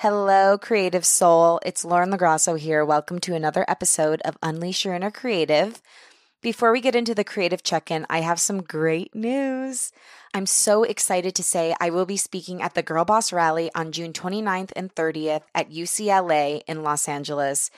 Hello, creative soul. It's Lauren LoGrasso here. Welcome to another episode of Unleash Your Inner Creative. Before we get into the creative check in, I have some great news. I'm so excited to say I will be speaking at the Girl Boss Rally on June 29th and 30th at UCLA in Los Angeles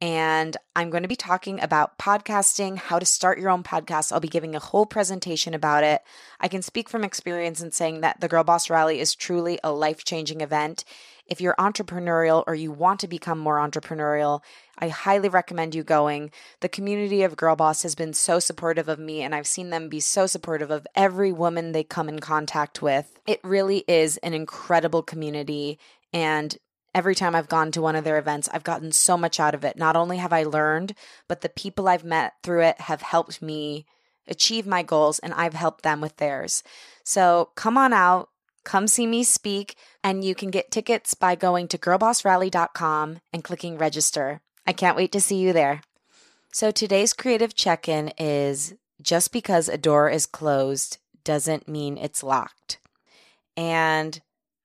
and I'm going to be talking about podcasting, how to start your own podcast. I'll be giving a whole presentation about it. I can speak from experience in saying that the Girl Boss Rally is truly a life changing event. If you're entrepreneurial or you want to become more entrepreneurial, I highly recommend you going. The community of Girl Boss has been so supportive of me, and I've seen them be so supportive of every woman they come in contact with. It really is an incredible community. And every time I've gone to one of their events, I've gotten so much out of it. Not only have I learned, but the people I've met through it have helped me achieve my goals and I've helped them with theirs. So come on out, come see me speak, and you can get tickets by going to girlbossrally.com and clicking register. I can't wait to see you there. So today's creative check in is just because a door is closed doesn't mean it's locked. And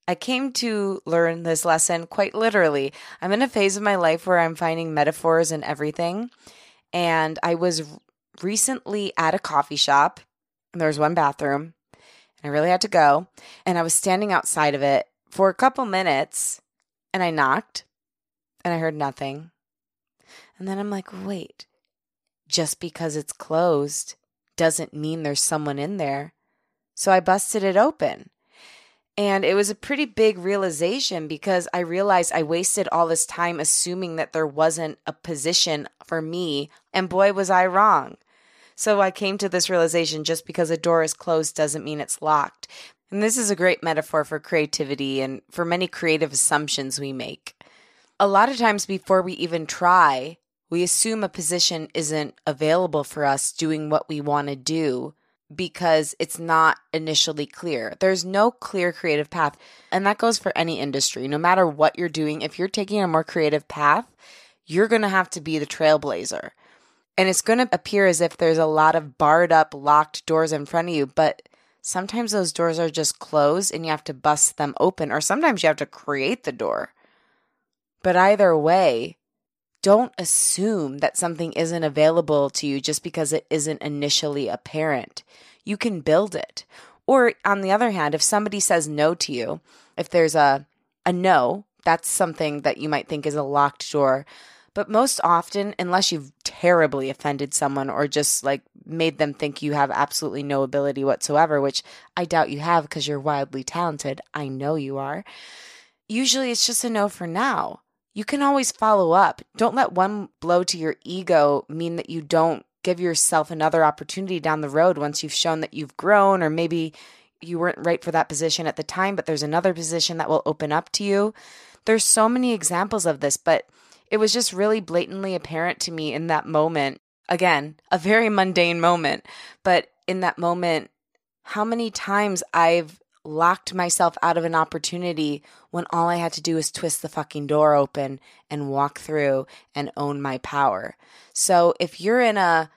I came to learn this lesson quite literally. I'm in a phase of my life where I'm finding metaphors in everything. And I was recently at a coffee shop, and there was one bathroom, I really had to go. And I was standing outside of it for a couple minutes, and I knocked, and I heard nothing. And then I'm like, wait, just because it's closed doesn't mean there's someone in there. So I busted it open. And it was a pretty big realization because I realized I wasted all this time assuming that there wasn't a position for me. And boy, was I wrong. So I came to this realization just because a door is closed doesn't mean it's locked. And this is a great metaphor for creativity and for many creative assumptions we make. A lot of times before we even try, we assume a position isn't available for us doing what we want to do because it's not initially clear. There's no clear creative path. And that goes for any industry. No matter what you're doing, if you're taking a more creative path, you're going to have to be the trailblazer. And it's going to appear as if there's a lot of barred up, locked doors in front of you, but sometimes those doors are just closed and you have to bust them open, or sometimes you have to create the door. But either way, don't assume that something isn't available to you just because it isn't initially apparent. You can build it. Or on the other hand, if somebody says no to you, if there's a a no, that's something that you might think is a locked door. But most often, unless you've terribly offended someone or just like made them think you have absolutely no ability whatsoever, which I doubt you have because you're wildly talented. I know you are. Usually it's just a no for now you can always follow up. Don't let one blow to your ego mean that you don't give yourself another opportunity down the road once you've shown that you've grown or maybe you weren't right for that position at the time, but there's another position that will open up to you. There's so many examples of this, but it was just really blatantly apparent to me in that moment. Again, a very mundane moment, but in that moment, how many times I've locked myself out of an opportunity when all I had to do was twist the fucking door open and walk through and own my power. So if you're in a,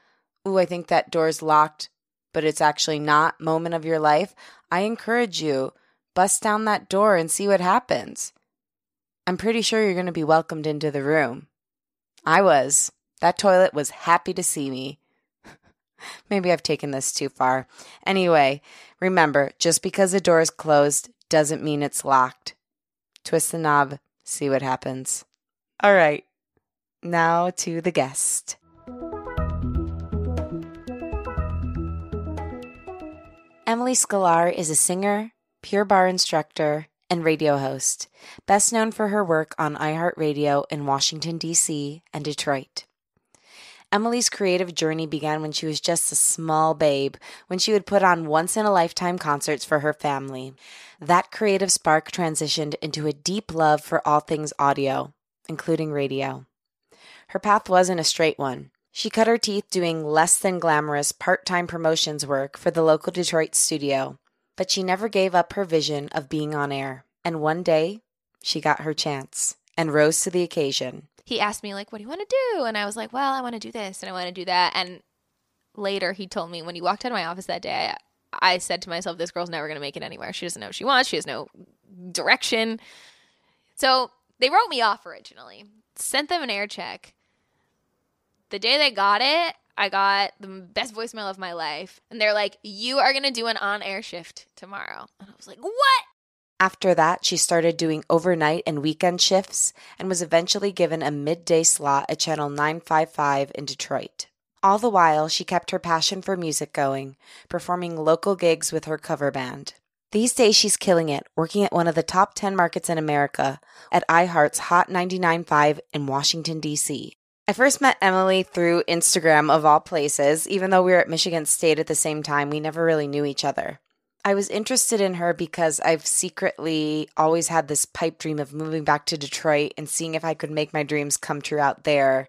ooh, I think that door's locked, but it's actually not moment of your life, I encourage you, bust down that door and see what happens. I'm pretty sure you're going to be welcomed into the room. I was. That toilet was happy to see me. Maybe I've taken this too far. Anyway, remember just because the door is closed doesn't mean it's locked. Twist the knob, see what happens. All right. Now to the guest. Emily Sklar is a singer, Pure Barre instructor, and radio host, best known for her work on iHeartRadio in Washington, D.C. and Detroit. Emily's creative journey began when she was just a small babe, when she would put on once in a lifetime concerts for her family. That creative spark transitioned into a deep love for all things audio, including radio. Her path wasn't a straight one. She cut her teeth doing less than glamorous part time promotions work for the local Detroit studio, but she never gave up her vision of being on air. And one day, she got her chance and rose to the occasion. He asked me, like, what do you want to do? And I was like, well, I want to do this and I want to do that. And later, he told me when he walked out of my office that day, I, I said to myself, this girl's never going to make it anywhere. She doesn't know what she wants, she has no direction. So they wrote me off originally, sent them an air check. The day they got it, I got the best voicemail of my life. And they're like, You are going to do an on air shift tomorrow. And I was like, What? After that, she started doing overnight and weekend shifts and was eventually given a midday slot at Channel 955 in Detroit. All the while, she kept her passion for music going, performing local gigs with her cover band. These days, she's killing it, working at one of the top 10 markets in America, at iHeart's Hot 99.5 in Washington, D.C. I first met Emily through Instagram, of all places. Even though we were at Michigan State at the same time, we never really knew each other. I was interested in her because I've secretly always had this pipe dream of moving back to Detroit and seeing if I could make my dreams come true out there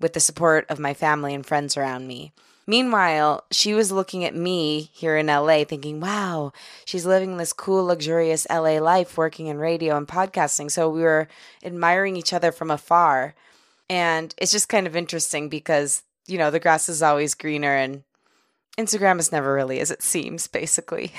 with the support of my family and friends around me. Meanwhile, she was looking at me here in LA thinking, wow, she's living this cool, luxurious LA life working in radio and podcasting. So we were admiring each other from afar. And it's just kind of interesting because, you know, the grass is always greener and Instagram is never really as it seems, basically.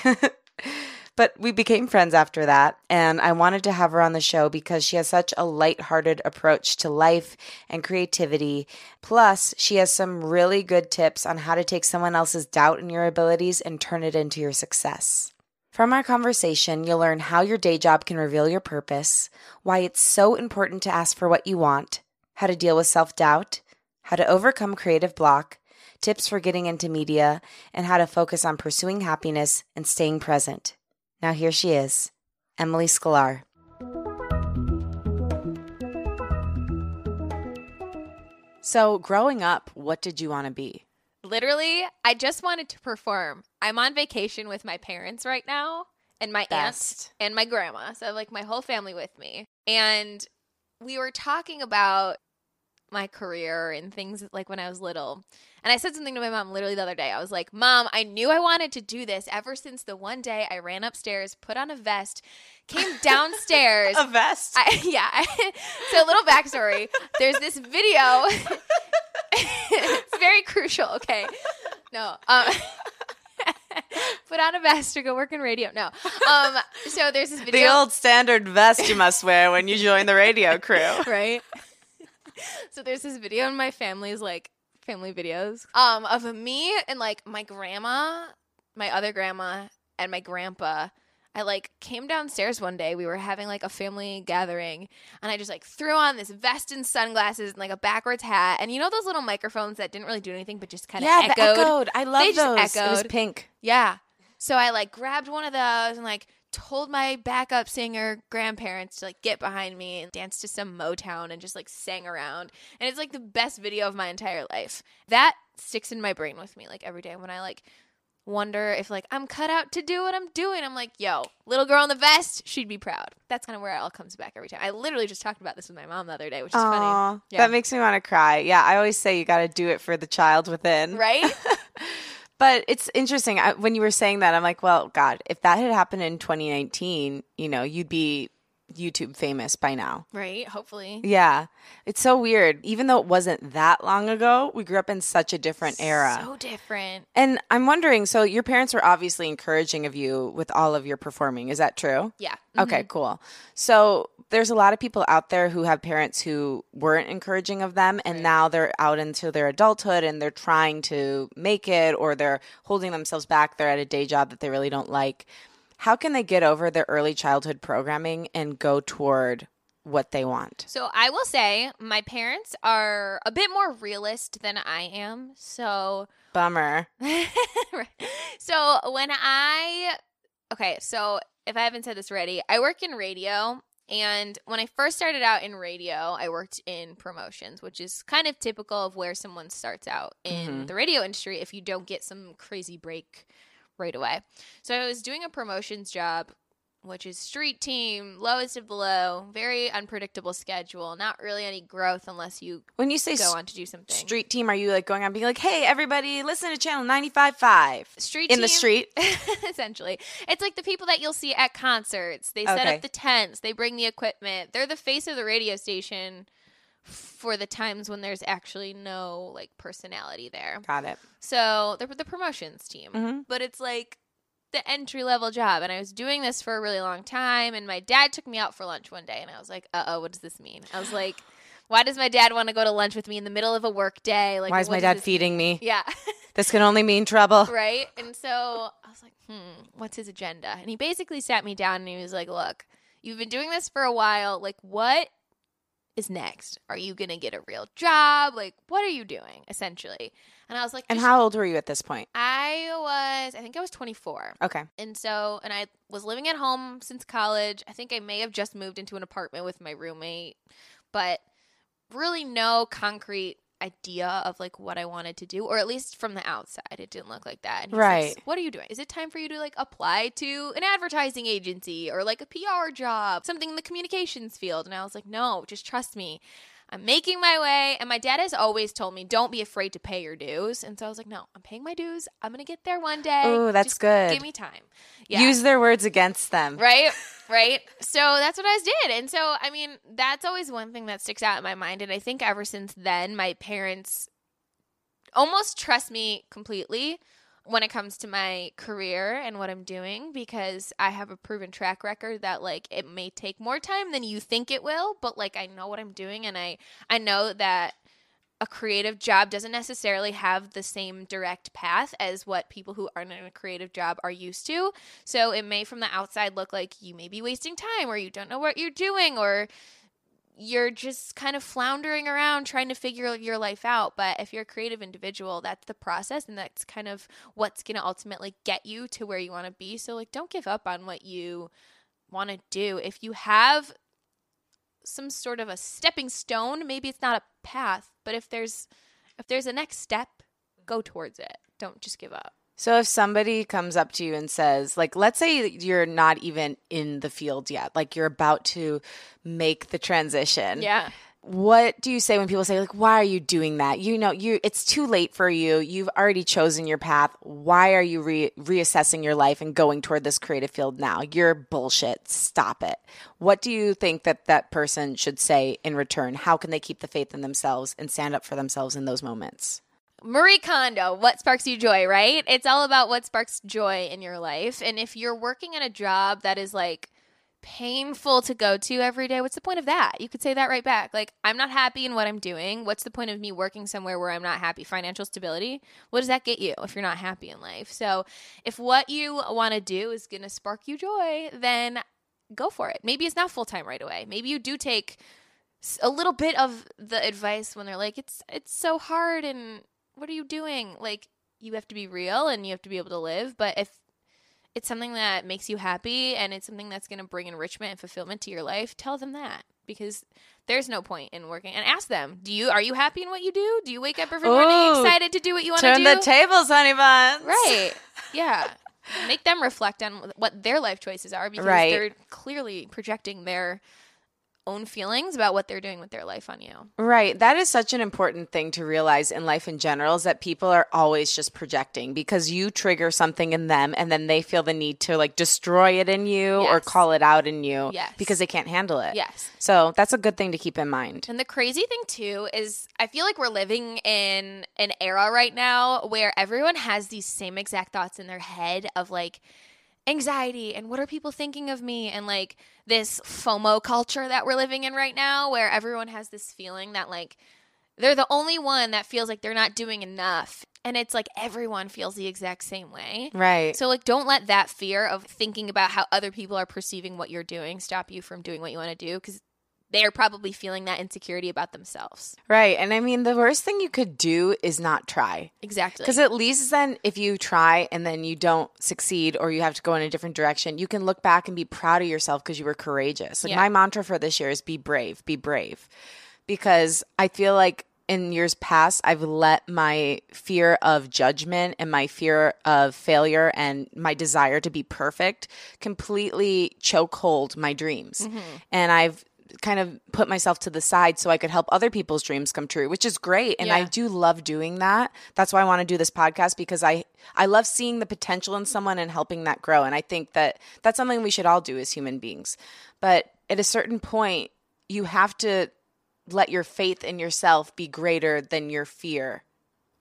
but we became friends after that, and I wanted to have her on the show because she has such a light-hearted approach to life and creativity. Plus, she has some really good tips on how to take someone else's doubt in your abilities and turn it into your success. From our conversation, you'll learn how your day job can reveal your purpose, why it's so important to ask for what you want, how to deal with self doubt, how to overcome creative block, tips for getting into media, and how to focus on pursuing happiness and staying present. Now, here she is, Emily Sklar. So, growing up, what did you want to be? Literally, I just wanted to perform. I'm on vacation with my parents right now and my Best. aunt and my grandma. So, like, my whole family with me. And we were talking about my career and things like when I was little. And I said something to my mom literally the other day. I was like, Mom, I knew I wanted to do this ever since the one day I ran upstairs, put on a vest, came downstairs. A vest? I, yeah. so, a little backstory there's this video. it's very crucial, okay? No. Um, put on a vest to go work in radio. No. Um, so, there's this video. the old standard vest you must wear when you join the radio crew. right? so there's this video in my family's like family videos um of me and like my grandma, my other grandma, and my grandpa. I like came downstairs one day. We were having like a family gathering, and I just like threw on this vest and sunglasses and like a backwards hat. And you know those little microphones that didn't really do anything but just kind of Yeah, echoed. the echoed. I love They just those. It was pink. Yeah. So I like grabbed one of those and like told my backup singer grandparents to like get behind me and dance to some Motown and just like sang around. And it's like the best video of my entire life. That sticks in my brain with me like every day when I like wonder if like I'm cut out to do what I'm doing. I'm like, yo, little girl in the vest, she'd be proud. That's kind of where it all comes back every time. I literally just talked about this with my mom the other day, which is funny. Yeah. That makes me want to cry. Yeah, I always say you got to do it for the child within. Right? But it's interesting. I, when you were saying that, I'm like, well, God, if that had happened in 2019, you know, you'd be YouTube famous by now. right? Hopefully. Yeah. It's so weird. Even though it wasn't that long ago, we grew up in such a different era. So different. and I'm wondering so your parents were obviously encouraging of you with all of your performing. Is that true? Yeah. Okay, mm-hmm. cool. So there's a lot of people out there who have parents who weren't encouraging of them, and now they're out into their adulthood and they're trying to make it or they're holding themselves back. They're at a day job that they really don't like. How can they get over their early childhood programming and go toward what they want. So I will say my parents are a bit more realist than I am. So Bummer. So when I okay, so if I haven't said this already, I work in radio and when I first started out in radio, I worked in promotions, which is kind of typical of where someone starts out in Mhm. the radio industry if you don't get some crazy break right away. So I was doing a promotions job, which is street team, lowest of the low, very unpredictable schedule, not really any growth unless you When you say go on to do something. street team, are you like going on being like, hey, everybody, listen to channel 95.5 street in the street? essentially it's like the people that you'll see at concerts they set Okay. up the tents they bring the equipment they're the face of the radio station for the times when there's actually no like personality there Got it. so they're the promotions team Mhm. but it's like the entry level job and i was doing this for a really long time and my dad took me out for lunch one day and i was like uh-oh what does this mean i was like why does my dad want to go to lunch with me in the middle of a work day like Why is my dad feeding me? yeah This can only mean trouble. right? And so I was like, hmm, what's his agenda? And he basically sat me down and he was like, look, you've been doing this for a while. Like, what is next? Are you going to get a real job? Like, what are you doing, essentially? And I was like, And how old were you at this point? I was, I think I was 24. Okay. And so, and I was living at home since college. I think I may have just moved into an apartment with my roommate, but really no concrete idea of like what I wanted to do, or at least from the outside, it didn't look like that. And he's like, Right. what are you doing? Is it time for you to like apply to an advertising agency or like a PR job, something in the communications field? And I was like, no, just trust me. I'm making my way. And my dad has always told me, don't be afraid to pay your dues. And so I was like, no, I'm paying my dues. I'm going to get there one day. Oh, that's Just good. Give me time. Yeah. Use their words against them. right? Right? So that's what I did. And so, I mean, that's always one thing that sticks out in my mind. And I think ever since then, my parents almost trust me completely when it comes to my career and what I'm doing because I have a proven track record that like it may take more time than you think it will, but like I know what I'm doing and I I know that a creative job doesn't necessarily have the same direct path as what people who aren't in a creative job are used to. So it may from the outside look like you may be wasting time or you don't know what you're doing or you're just kind of floundering around trying to figure your life out. But if you're a creative individual, that's the process and that's kind of what's going to ultimately get you to where you want to be. So, like, don't give up on what you want to do. If you have some sort of a stepping stone, maybe it's not a path, but if there's if there's a next step, go towards it. Don't just give up. So if somebody comes up to you and says, like, let's say you're not even in the field yet, like you're about to make the transition. Yeah. What do you say when people say, like, why are you doing that? You know, you it's too late for you. You've already chosen your path. Why are you re- reassessing your life and going toward this creative field now? You're bullshit. Stop it. What do you think that that person should say in return? How can they keep the faith in themselves and stand up for themselves in those moments? Marie Kondo, what sparks you joy, right? It's all about what sparks joy in your life. And if you're working in a job that is like painful to go to every day, what's the point of that? You could say that right back. Like, I'm not happy in what I'm doing. What's the point of me working somewhere where I'm not happy? Financial stability? What does that get you if you're not happy in life? So, if what you want to do is going to spark you joy, then go for it. Maybe it's not full time right away. Maybe you do take a little bit of the advice when they're like it's it's so hard and what are you doing like you have to be real and you have to be able to live but if it's something that makes you happy and it's something that's going to bring enrichment and fulfillment to your life tell them that because there's no point in working and ask them do you are you happy in what you do do you wake up every morning Ooh, excited to do what you want to do Turn the tables, honey buns. right yeah make them reflect on what their life choices are because Right. they're clearly projecting their own feelings about what they're doing with their life on you Right. That is such an important thing to realize in life in general is that people are always just projecting because you trigger something in them and then they feel the need to like destroy it in you or call it out in you Yes. because they can't handle it. yes So that's a good thing to keep in mind. And the crazy thing too is I feel like we're living in an era right now where everyone has these same exact thoughts in their head of like anxiety and what are people thinking of me and like this FOMO culture that we're living in right now where everyone has this feeling that like they're the only one that feels like they're not doing enough and it's like everyone feels the exact same way. Right. So like don't let that fear of thinking about how other people are perceiving what you're doing stop you from doing what you want to do cuz they're probably feeling that insecurity about themselves. Right. And I mean, the worst thing you could do is not try. Exactly. Because at least then, if you try and then you don't succeed or you have to go in a different direction, you can look back and be proud of yourself because you were courageous. Like Yeah. my mantra for this year is be brave, be brave. Because I feel like in years past, I've let my fear of judgment and my fear of failure and my desire to be perfect completely chokehold my dreams. Mm-hmm. And I've kind of put myself to the side so I could help other people's dreams come true, which is great. And I do love doing that. That's why I want to do this podcast because I I love seeing the potential in someone and helping that grow. And I think that that's something we should all do as human beings. But at a certain point, you have to let your faith in yourself be greater than your fear.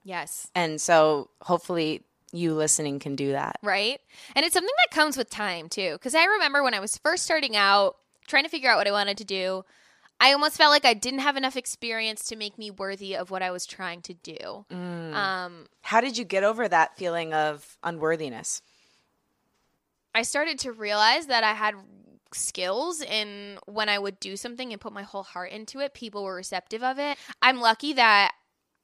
yes. And so hopefully you listening can do that. Right. And it's something that comes with time too. Because I remember when I was first starting out, trying to figure out what I wanted to do, I almost felt like I didn't have enough experience to make me worthy of what I was trying to do. Um, How did you get over that feeling of unworthiness? I started to realize that I had skills and when I would do something and put my whole heart into it, people were receptive of it. I'm lucky that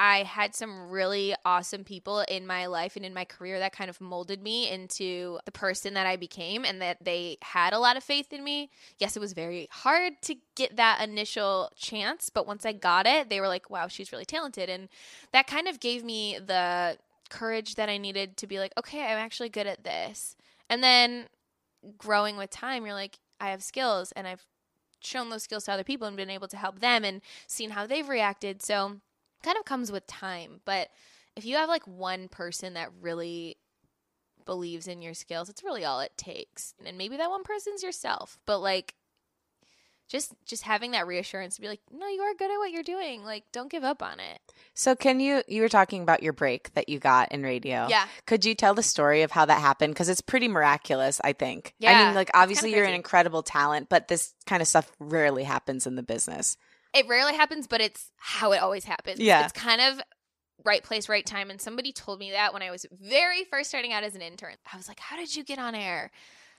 I had some really awesome people in my life and in my career that kind of molded me into the person that I became and that they had a lot of faith in me. Yes, it was very hard to get that initial chance, but once I got it, they were like, wow, she's really talented. And that kind of gave me the courage that I needed to be like, okay, I'm actually good at this. And then growing with time, you're like, I have skills and I've shown those skills to other people and been able to help them and seen how they've reacted. So kind of comes with time. But if you have like one person that really believes in your skills, it's really all it takes. And maybe that one person's yourself. But like just just having that reassurance to be like, no, you are good at what you're doing. Like, don't give up on it. So can you you were talking about your break that you got in radio. Yeah. Could you tell the story of how that happened cuz it's pretty miraculous, I think. Yeah. I mean, like obviously you're an incredible talent, but this kind of stuff rarely happens in the business. It rarely happens, but it's how it always happens. Yeah. It's kind of right place, right time. And somebody told me that when I was very first starting out as an intern. I was like, How did you get on air?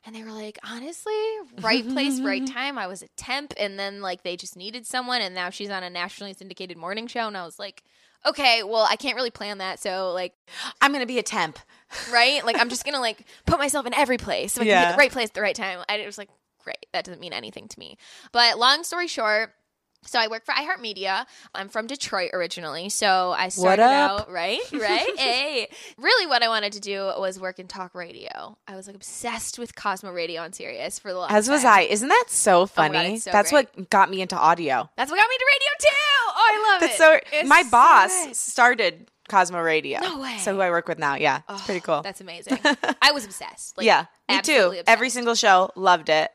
And they were like, honestly, right place, right time. I was a temp, and then like they just needed someone, and now she's on a nationally syndicated morning show. And I was like, okay, well, I can't really plan that. So like, I'm going to be a temp. right? Like I'm just gonna like put myself in every place so I can be Yeah. at the right place at the right time. I was like, great, that doesn't mean anything to me. But long story short. So I work for iHeartMedia. I'm from Detroit originally, so I started out right, right. hey, really, what I wanted to do was work in talk radio. I was like obsessed with Cosmo Radio on Sirius for the last. As was. I. Isn't that so oh my funny? God, so That's great. what got me into audio. That's what got me into radio too. Oh, I love That's it. so It's my so boss started Cosmo Radio. No way. So who I work with now. Yeah. It's Oh, pretty cool. That's amazing. I was obsessed. Like, yeah. Me too. absolutely Every single show loved it.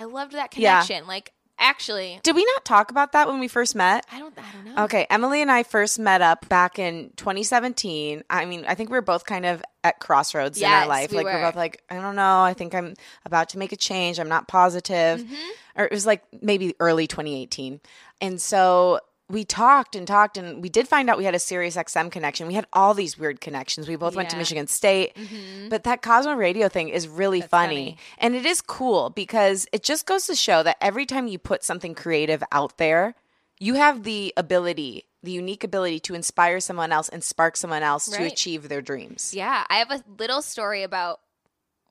I loved that Yeah. connection. Like, actually, Did we not talk about that when we first met? I don't. I don't know. Okay, Emily and I first met up back in 2017. I mean, I think we were both kind of at crossroads in our life. we like we're were. both like, I don't know. I think I'm about to make a change. I'm not positive. Mm-hmm. Or it was like maybe early 2018. And so we talked and talked and we did find out we had a Sirius XM connection. We had all these weird connections. We both went to Michigan State. Mm-hmm. But that Cosmo Radio thing is really funny. funny. And it is cool because it just goes to show that every time you put something creative out there, you have the ability, the unique ability to inspire someone else and spark someone else to achieve their dreams. Yeah, I have a little story about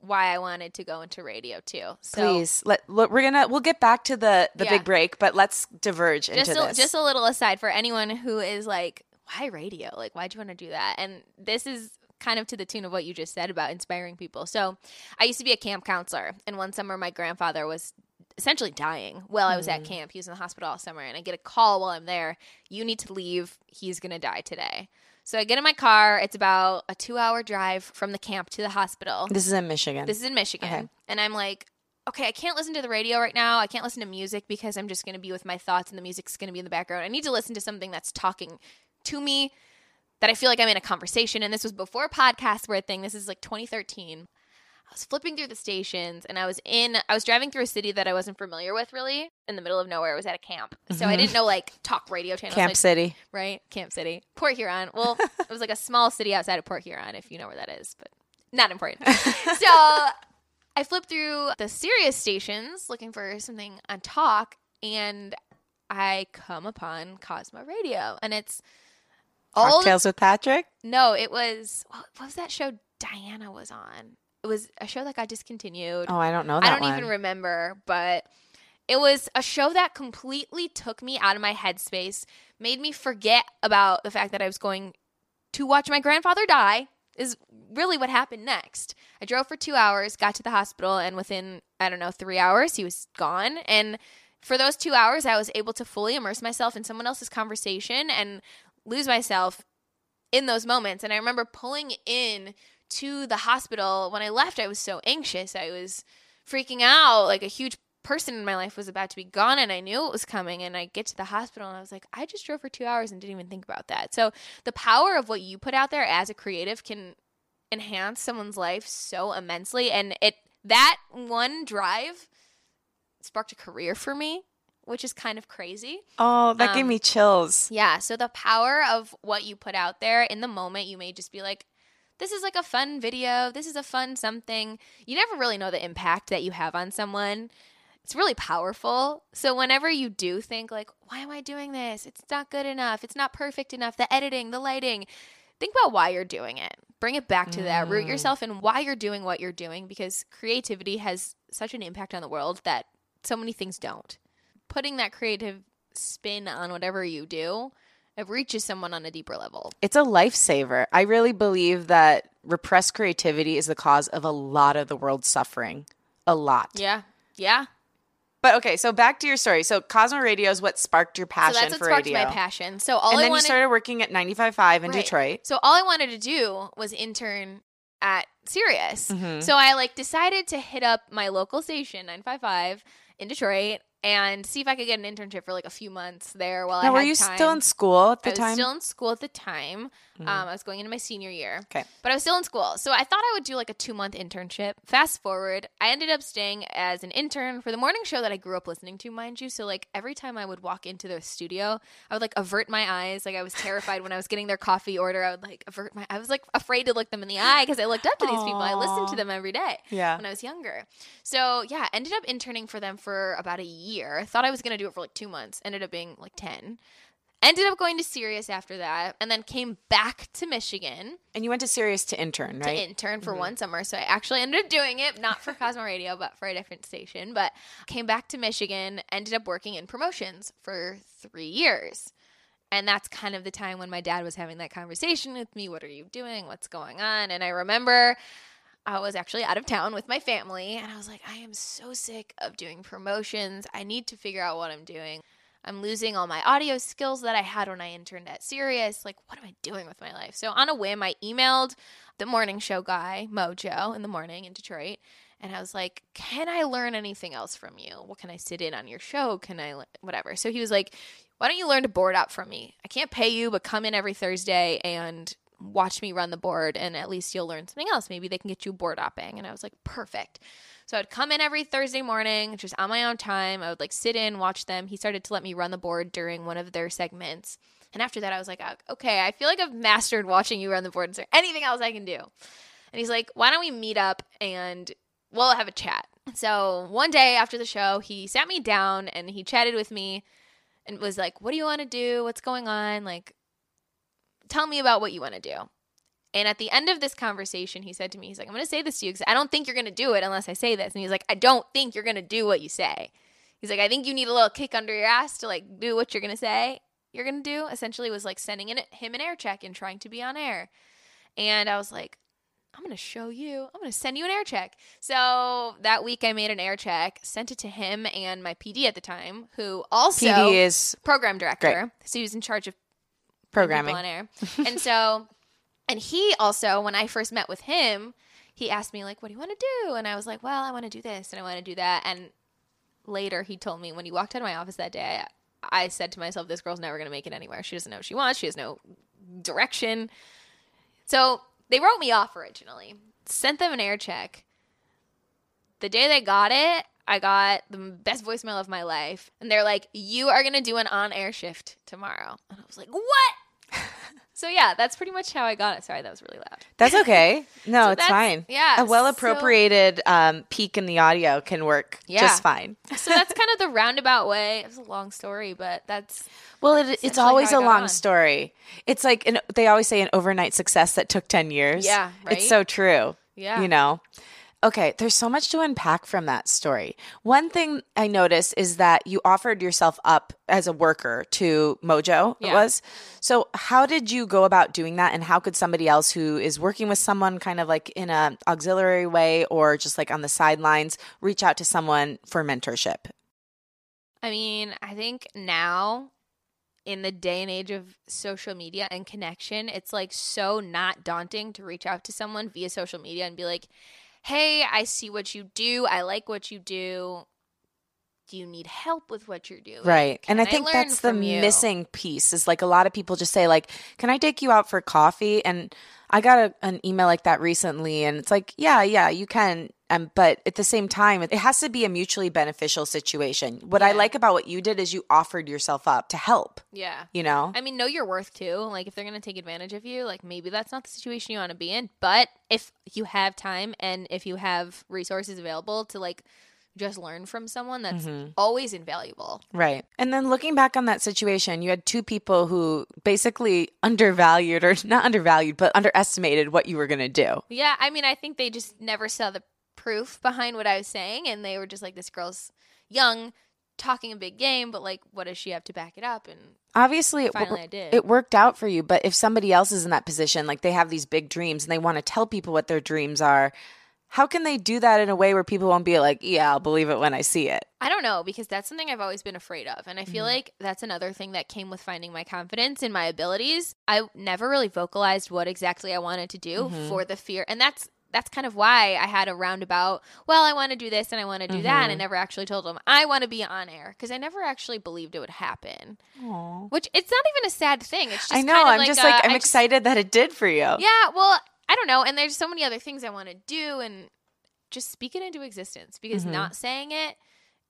why I wanted to go into radio too. So Please, let look, we're gonna we'll get back to the the Yeah. big break, but let's diverge just into a, this. just a little aside for anyone who is like, why radio? Like, why'd you want to do that? And this is kind of to the tune of what you just said about inspiring people. So, I used to be a camp counselor, and one summer my grandfather was essentially dying while I was Mm. at camp. He was in the hospital all summer, and I get a call while I'm there. You need to leave. He's gonna die today. So I get in my car. It's about a two-hour drive from the camp to the hospital. this is in Michigan. This is in Michigan. Okay. And I'm like, okay, I can't listen to the radio right now. I can't listen to music because I'm just going to be with my thoughts and the music's going to be in the background. I need to listen to something that's talking to me that I feel like I'm in a conversation. And this was before podcasts were a thing. This is like 2013. I was flipping through the stations and I was in, I was driving through a city that I wasn't familiar with really in the middle of nowhere. I was at a camp. So I didn't mm-hmm. know like talk radio channels. Camp like, City. right? Camp City, Port Huron. Well, it was like a small city outside of Port Huron, if you know where that is, but not important. so I flipped through the Sirius stations looking for something on talk, and I come upon Cosmo Radio, and it's all Cocktails with Patrick. no, it was what was that show Diana was on? It was a show that got discontinued. Oh, I don't know that I don't one. even remember, but it was a show that completely took me out of my headspace, made me forget about the fact that I was going to watch my grandfather die. Is really what happened next. I drove for two hours, got to the hospital, and within, I don't know, three hours, he was gone. And for those two hours, I was able to fully immerse myself in someone else's conversation and lose myself in those moments. And I remember pulling in to the hospital. When I left, I was so anxious. I was freaking out. Like a huge person in my life was about to be gone, and I knew it was coming. And I get to the hospital, and I was like, I just drove for two hours and didn't even think about that. So the power of what you put out there as a creative can enhance someone's life so immensely. And it that one drive sparked a career for me, which is kind of crazy. Oh, that gave Um, me chills. Yeah. So the power of what you put out there in the moment, you may just be like, this is like a fun video. This is a fun something. You never really know the impact that you have on someone. It's really powerful. So whenever you do think like, why am I doing this? It's not good enough. It's not perfect enough. The editing, the lighting. Think about why you're doing it. Bring it back to that. Root Mm. yourself in why you're doing what you're doing because creativity has such an impact on the world that so many things don't. Putting that creative spin on whatever you do, it reaches someone on a deeper level. It's a lifesaver. I really believe that repressed creativity is the cause of a lot of the world's suffering. A lot. Yeah. Yeah. But okay, so back to your story. So Cosmo Radio is what sparked your passion so that's what for sparked radio. my passion. So all and I then wanted you started working at 95.5 in Right. Detroit. So all I wanted to do was intern at Sirius. Mhm. So I like decided to hit up my local station 955 in Detroit and see if I could get an internship for like a few months there while I Now, were you time. still in school at the time? I was time? still in school at the time. Mhm. Um, I was going into my senior year. Okay. But I was still in school. So I thought I would do like a two month internship. Fast forward, I ended up staying as an intern for the morning show that I grew up listening to, mind you. So like every time I would walk into the studio, I would like avert my eyes. Like I was terrified when I was getting their coffee order. I would like avert my I was like afraid to look them in the eye because I looked up to these people. I listened to them every day yeah. when I was younger. So yeah, ended up interning for them for about a year. Thought I was gonna do it for like two months. Ended up being like ten. Ended up going to Sirius after that, and then came back to Michigan And you went to Sirius to intern, right? to intern for Mhm. one summer. So I actually ended up doing it, not for Cosmo Radio, but for a different station. But came back to Michigan, ended up working in promotions for three years. And that's kind of the time when my dad was having that conversation with me. What are you doing? What's going on? And I remember I was actually out of town with my family, and I was like, I am so sick of doing promotions. I need to figure out what I'm doing. I'm losing all my audio skills that I had when I interned at Sirius. Like, what am I doing with my life? So, on a whim, I emailed the morning show guy, Mojo, in the morning in Detroit. And I was like, Can I learn anything else from you? What can I sit in on your show? Can I, le- whatever. So he was like, Why don't you learn to board up from me? I can't pay you, but come in every Thursday and watch me run the board. And at least you'll learn something else. Maybe they can get you board upping. And I was like, Perfect. So I'd come in every Thursday morning, just on my own time. I would like sit in, watch them. He started to let me run the board during one of their segments. And after that, I was like, okay, I feel like I've mastered watching you run the board. Is there anything else I can do? And he's like, why don't we meet up and we'll have a chat? So one day after the show, he sat me down and he chatted with me and was like, what do you want to do? What's going on? Like, tell me about what you want to do. And at the end of this conversation, he said to me, he's like, I'm going to say this to you because I don't think you're going to do it unless I say this. And he's like, I don't think you're going to do what you say. He's like, I think you need a little kick under your ass to like do what you're going to say you're going to do. Essentially was like sending in him an air check and trying to be on air. And I was like, I'm going to show you. I'm going to send you an air check. So that week I made an air check, sent it to him and my PD at the time, who also PD is program director. So he was in charge of programming. on air. and so, and he also, when I first met with him, he asked me like, "What do you want to do?" And I was like, "Well, I want to do this and I want to do that." And later, he told me when he walked out of my office that day, I, said to myself, "This girl's never going to make it anywhere. She doesn't know what she wants. She has no direction." So they wrote me off originally. Sent them an air check. The day they got it, I got the best voicemail of my life. And they're like, You are going to do an on air shift tomorrow. And I was like, What? So yeah, that's pretty much how I got it. Sorry, that was really loud. That's okay. No, So it's fine. yeah, A well so- appropriated um, peak in the audio can work Yeah. just fine. So that's kind of the roundabout way. It was a long story, but that's Well, it, it's always a long on. story. It's like an, they always say an overnight success that took 10 years. Yeah, It's so true. Yeah. You know? Okay, there's so much to unpack from that story. One thing I noticed is that you offered yourself up as a worker to Mojo, it was. So, how did you go about doing that and how could somebody else who is working with someone kind of like in a auxiliary way or just like on the sidelines reach out to someone for mentorship? I mean, I think now in the day and age of social media and connection, it's like so not daunting to reach out to someone via social media and be like, "Hey, I see what you do. I like what you do. Do you need help with what you're doing?" Right. Can and I think that's the you?" missing piece is like a lot of people just say like, "Can I take you out for coffee?" And I got a, an email like that recently and it's like, "Yeah, yeah, you can." Um, but at the same time, it has to be a mutually beneficial situation. What I like about what you did is you offered yourself up to help, Yeah. you know? I mean, know your worth too. Like, if they're going to take advantage of you, like, maybe that's not the situation you want to be in. But if you have time and if you have resources available to, like, just learn from someone, that's Mm-hmm. always invaluable. Right. And then looking back on that situation, you had two people who basically undervalued or not undervalued, but underestimated what you were going to do. Yeah. I mean, I think they just never saw the proof behind what I was saying. And they were just like, this girl's young, talking a big game, but, like, what does she have to back it up? And Obviously, it, Finally wor- I did. it worked out for you. But if somebody else is in that position, like they have these big dreams and they want to tell people what their dreams are, how can they do that in a way where people won't be like, yeah, I'll believe it when I see it? I don't know because that's something I've always been afraid of. And I feel Mm-hmm. like that's another thing that came with finding my confidence in my abilities. I never really vocalized what exactly I wanted to do Mm-hmm. for the fear. And that's that's kind of why I had a roundabout, well, I want to do this and I want to do that. Mm-hmm. And I never actually told them I want to be on air because I never actually believed it would happen. Which it's not even a sad thing. It's just I know. kind of I'm like just a- like, I'm I just- excited that it did for you. yeah, well, I don't know. And there's so many other things I want to do and just speak it into existence because Mm-hmm. not saying it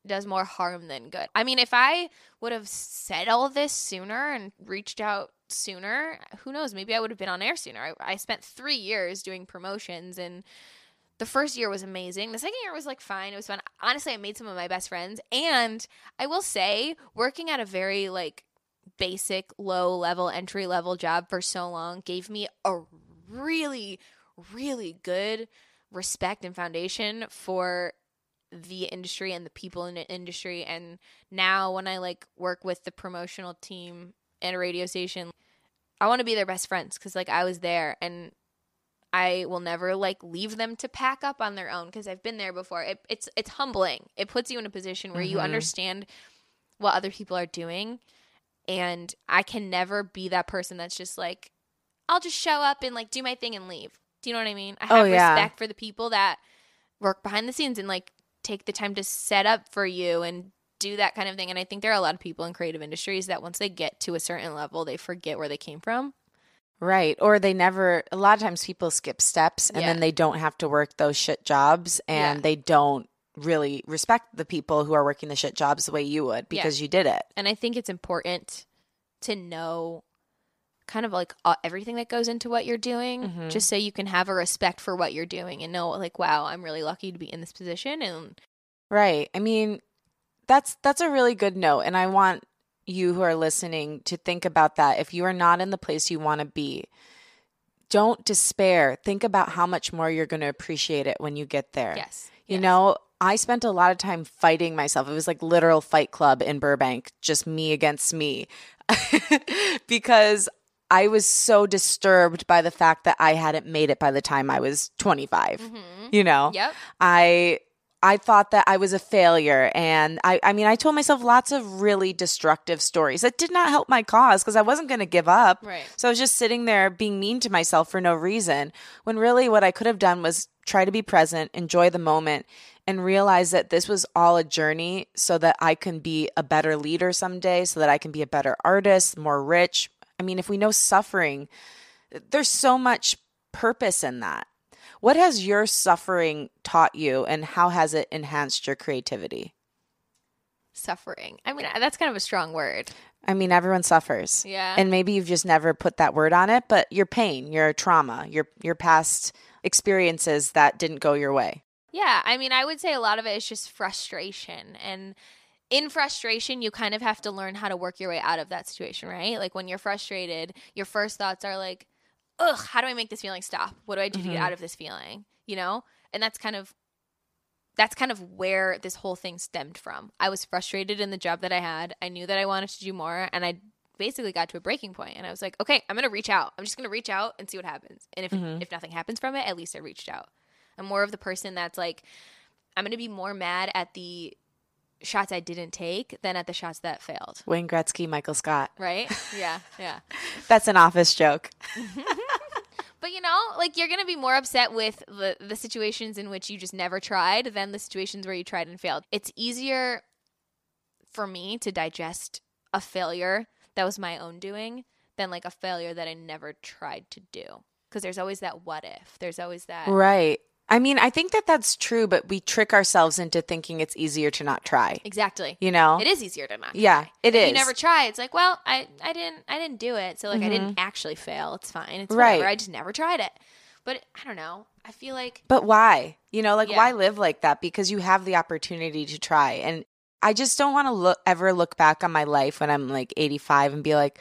does more harm than good. I mean, if I would have said all this sooner and reached out sooner, who knows? Maybe I would have been on air sooner. I, I spent three years doing promotions and the first year was amazing. The second year was like fine. It was fun. Honestly, I made some of my best friends. And I will say, working at a very like basic, low level, entry level job for so long gave me a really, really good respect and foundation for the industry and the people in the industry. And now when I like work with the promotional team at a radio station, I want to be their best friends because like I was there and I will never like leave them to pack up on their own because I've been there before. It, it's it's humbling. It puts you in a position where you Mhm. understand what other people are doing, and I can never be that person that's just like, I'll just show up and like do my thing and leave. Do you know what I mean? I Oh, have yeah. respect for the people that work behind the scenes and like take the time to set up for you and do that kind of thing. And I think there are a lot of people in creative industries that once they get to a certain level, they forget where they came from. Right. Or they never, a lot of times people skip steps and Yeah. then they don't have to work those shit jobs and Yeah. they don't really respect the people who are working the shit jobs the way you would Yeah. because you did it. and I think it's important to know kind of like uh, everything that goes into what you're doing Mhm. just so you can have a respect for what you're doing and know like wow I'm really lucky to be in this position and Right. I mean, that's that's a really good note and I want you who are listening to think about that. If you are not in the place you want to be, don't despair. Think about how much more you're going to appreciate it when you get there. yes You yes. know, I spent a lot of time fighting myself. It was like literal fight club in Burbank, just me against me. because I was so disturbed by the fact that I hadn't made it by the time I was 25. Mhm. You know? yep I I thought that I was a failure and I I mean I told myself lots of really destructive stories that did not help my cause because I wasn't going to give up. right So I was just sitting there being mean to myself for no reason when really what I could have done was try to be present, enjoy the moment and realize that this was all a journey so that I can be a better leader someday, so that I can be a better artist, more rich. I mean, if we know suffering, there's so much purpose in that. What has your suffering taught you and how has it enhanced your creativity? suffering. I mean, that's kind of a strong word. I mean, everyone suffers. Yeah. And maybe you've just never put that word on it, but your pain, your trauma, your your past experiences that didn't go your way. Yeah, I mean, I would say a lot of it is just frustration. And in frustration, you kind of have to learn how to work your way out of that situation, right? Like when you're frustrated, your first thoughts are like, ugh, how do I make this feeling stop? What do I do to get Mhm. out of this feeling? You know? And that's kind of that's kind of where this whole thing stemmed from. I was frustrated in the job that I had. I knew that I wanted to do more and I basically got to a breaking point and I was like, okay, I'm going to reach out. I'm just going to reach out and see what happens. And if Mhm. if nothing happens from it, at least I reached out. I'm more of the person that's like I'm going to be more mad at the shots I didn't take than at the shots that failed. Wayne Gretzky, Michael Scott. Right? yeah, yeah. That's an office joke. But you know, like you're gonna be more upset with the the situations in which you just never tried than the situations where you tried and failed. It's easier for me to digest a failure that was my own doing than like a failure that I never tried to do. Because there's always that what if. There's always that. Right. I mean, I think that that's true, but we trick ourselves into thinking it's easier to not try. Exactly. You know? It is easier to not. Yeah, try. it If is. You never try. It's like, well, I, I didn't, I didn't do it. So like, I didn't actually fail. It's fine. It's Mm-hmm. Right. whatever. I just never tried it. But I don't know. I feel like But why? You know, like Yeah. why live like that? Because you have the opportunity to try. And I just don't want to look ever look back on my life when I'm like 85 and be like,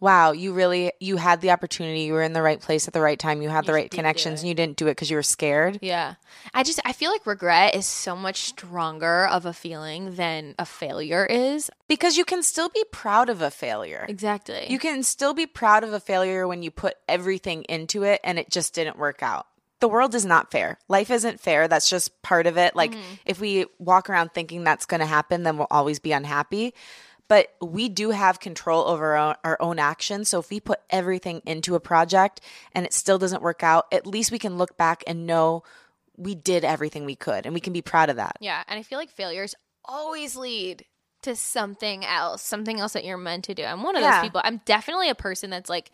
wow, you really you had the opportunity. You were in the right place at the right time. You had the right connections and you didn't do it because you were scared. Yeah. I just I feel like regret is so much stronger of a feeling than a failure is. Because you can still be proud of a failure. Exactly. You can still be proud of a failure when you put everything into it and it just didn't work out. The world is not fair. Life isn't fair. That's just part of it. Like, mm. if we walk around thinking that's going to happen, then we'll always be unhappy. But we do have control over our, our own actions. So if we put everything into a project and it still doesn't work out, at least we can look back and know we did everything we could and we can be proud of that. yeah, and I feel like failures always lead to something else, something else that you're meant to do. I'm one of Yeah. those people. I'm definitely a person that's like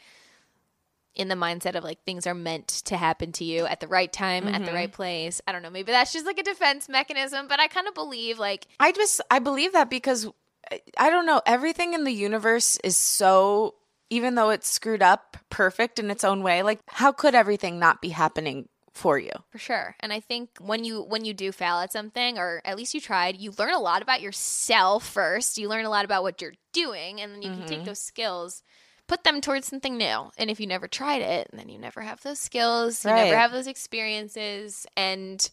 in the mindset of like things are meant to happen to you at the right time, at Mm-hmm. the right place. I don't know, maybe that's just like a defense mechanism, but I kind of believe like I just I believe that because I- don't know everything in the universe is so even though it's screwed up perfect in its own way like how could everything not be happening for you For sure. And I think when you when you do fail at something or at least you tried, you learn a lot about yourself first. You learn a lot about what you're doing and then you can Mm-hmm. take those skills put them towards something new. And if you never tried it, then you never have those skills, you Right. never have those experiences and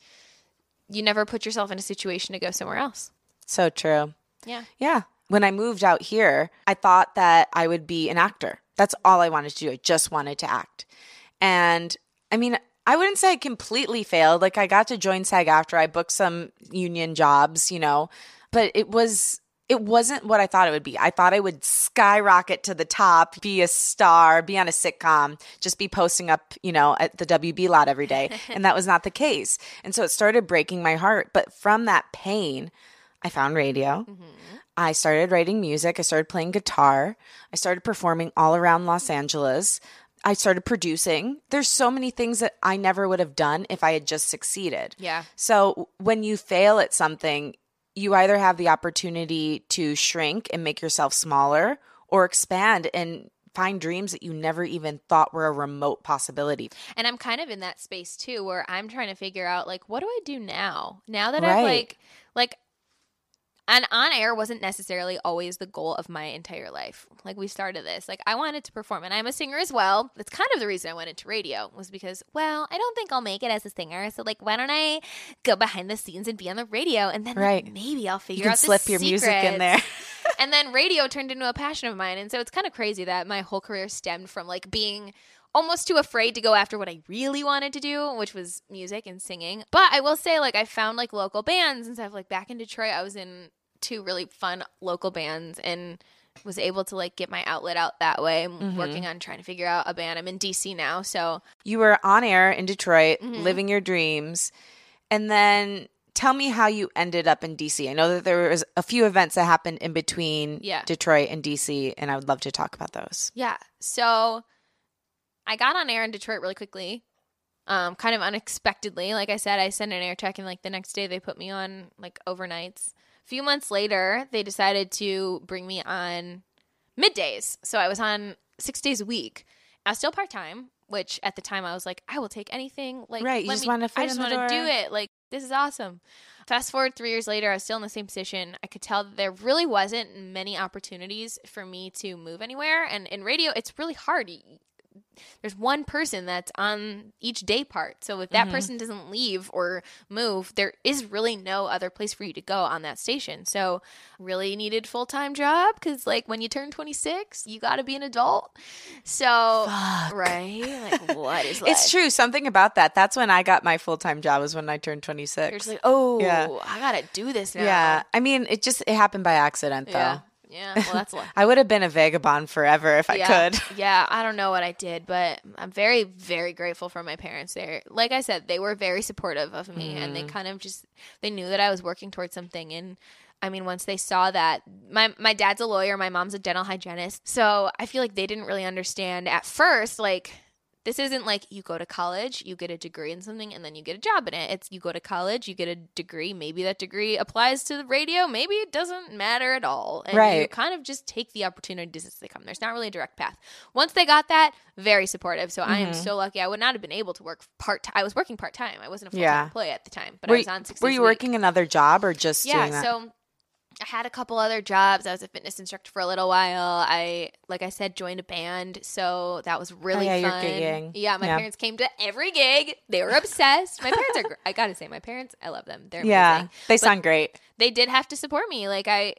you never put yourself in a situation to go somewhere else. so true Yeah. yeah when I moved out here I thought that I would be an actor that's all I wanted to do I just wanted to act and I mean I wouldn't say I completely failed like I got to join SAG after I booked some union jobs you know but it was it wasn't what I thought it would be. I thought I would skyrocket to the top, be a star, be on a sitcom, just be posting up, you know, at the WB lot every day. and that was not the case. And so it started breaking my heart. But from that pain, I found radio. Mm-hmm. I started writing music. I started playing guitar. I started performing all around Los Angeles. I started producing. There's so many things that I never would have done if I had just succeeded. Yeah. So when you fail at something, you either have the opportunity to shrink and make yourself smaller or expand and find dreams that you never even thought were a remote possibility. And I'm kind of in that space too where I'm trying to figure out like what do I do now? Now that Right. I've like like and on air wasn't necessarily always the goal of my entire life. Like we started this, like I wanted to perform, and I'm a singer as well. That's kind of the reason I went into radio was because, well, I don't think I'll make it as a singer, so like, why don't I go behind the scenes and be on the radio, and then like, Right. maybe I'll figure You can out slip your music in there. and then radio turned into a passion of mine, and so it's kind of crazy that my whole career stemmed from like being almost too afraid to go after what I really wanted to do, which was music and singing. But I will say, like, I found like local bands and stuff. Like back in Detroit, I was in two really fun local bands and was able to like get my outlet out that way. I'm Mm-hmm. working on trying to figure out a band. I'm in DC now, so You were on air in Detroit, Mhm. living your dreams. And then tell me how you ended up in DC. I know that there was a few events that happened in between Yeah. Detroit and DC, and I would love to talk about those. Yeah. So I got on air in Detroit really quickly. Um, kind of unexpectedly. Like I said, I sent an air check and like the next day they put me on like overnights. Few months later, they decided to bring me on middays. So I was on six days a week. I was still part time, which at the time I was like, I will take anything. Like, Right, you just wanna I just want to do it. Like, this is awesome. Fast forward three years later, I was still in the same position. I could tell that there really wasn't many opportunities for me to move anywhere. And in radio, it's really hard. There's one person that's on each day part. So if that Mhm. person doesn't leave or move, there is really no other place for you to go on that station. So really needed full time job because like when you turn 26, you got to be an adult. So Fuck. right, like what is life? It's true. Something about that. That's when I got my full time job. Was when I turned twenty six. You're just like, oh, Yeah. I gotta do this now. Yeah. I mean, it just it happened by accident though. yeah, yeah. Well, that's. I would have been a vagabond forever if I could. Yeah, I don't know what I did, but I'm very, very grateful for my parents there. Like I said, they were very supportive of me and Mm-hmm. they kind of just they knew that I was working towards something and I mean, once they saw that, my my dad's a lawyer, my mom's a dental hygienist. So I feel like they didn't really understand at first, like this isn't like you go to college, you get a degree in something, and then you get a job in it. It's you go to college, you get a degree. Maybe that degree applies to the radio. Maybe it doesn't matter at all. And you kind of just take the opportunities as they come. There's not really a direct path. Once they got that, very supportive. So I am Mhm. so lucky. I would not have been able to work part time. I was working part time. I wasn't a full time Yeah. employee at the time, but were, I was on six were you week. working another job or just Yeah, doing that? so I had a couple other jobs. I was a fitness instructor for a little while. I, like I said, joined a band, so that was oh, really Oh, yeah, you're fun. gigging. Yeah, my Yeah. parents came to every gig. They were obsessed. My parents are. gr- I gotta say, my parents. I love them. They're yeah, amazing. they sound great. They did have to support me. Like I,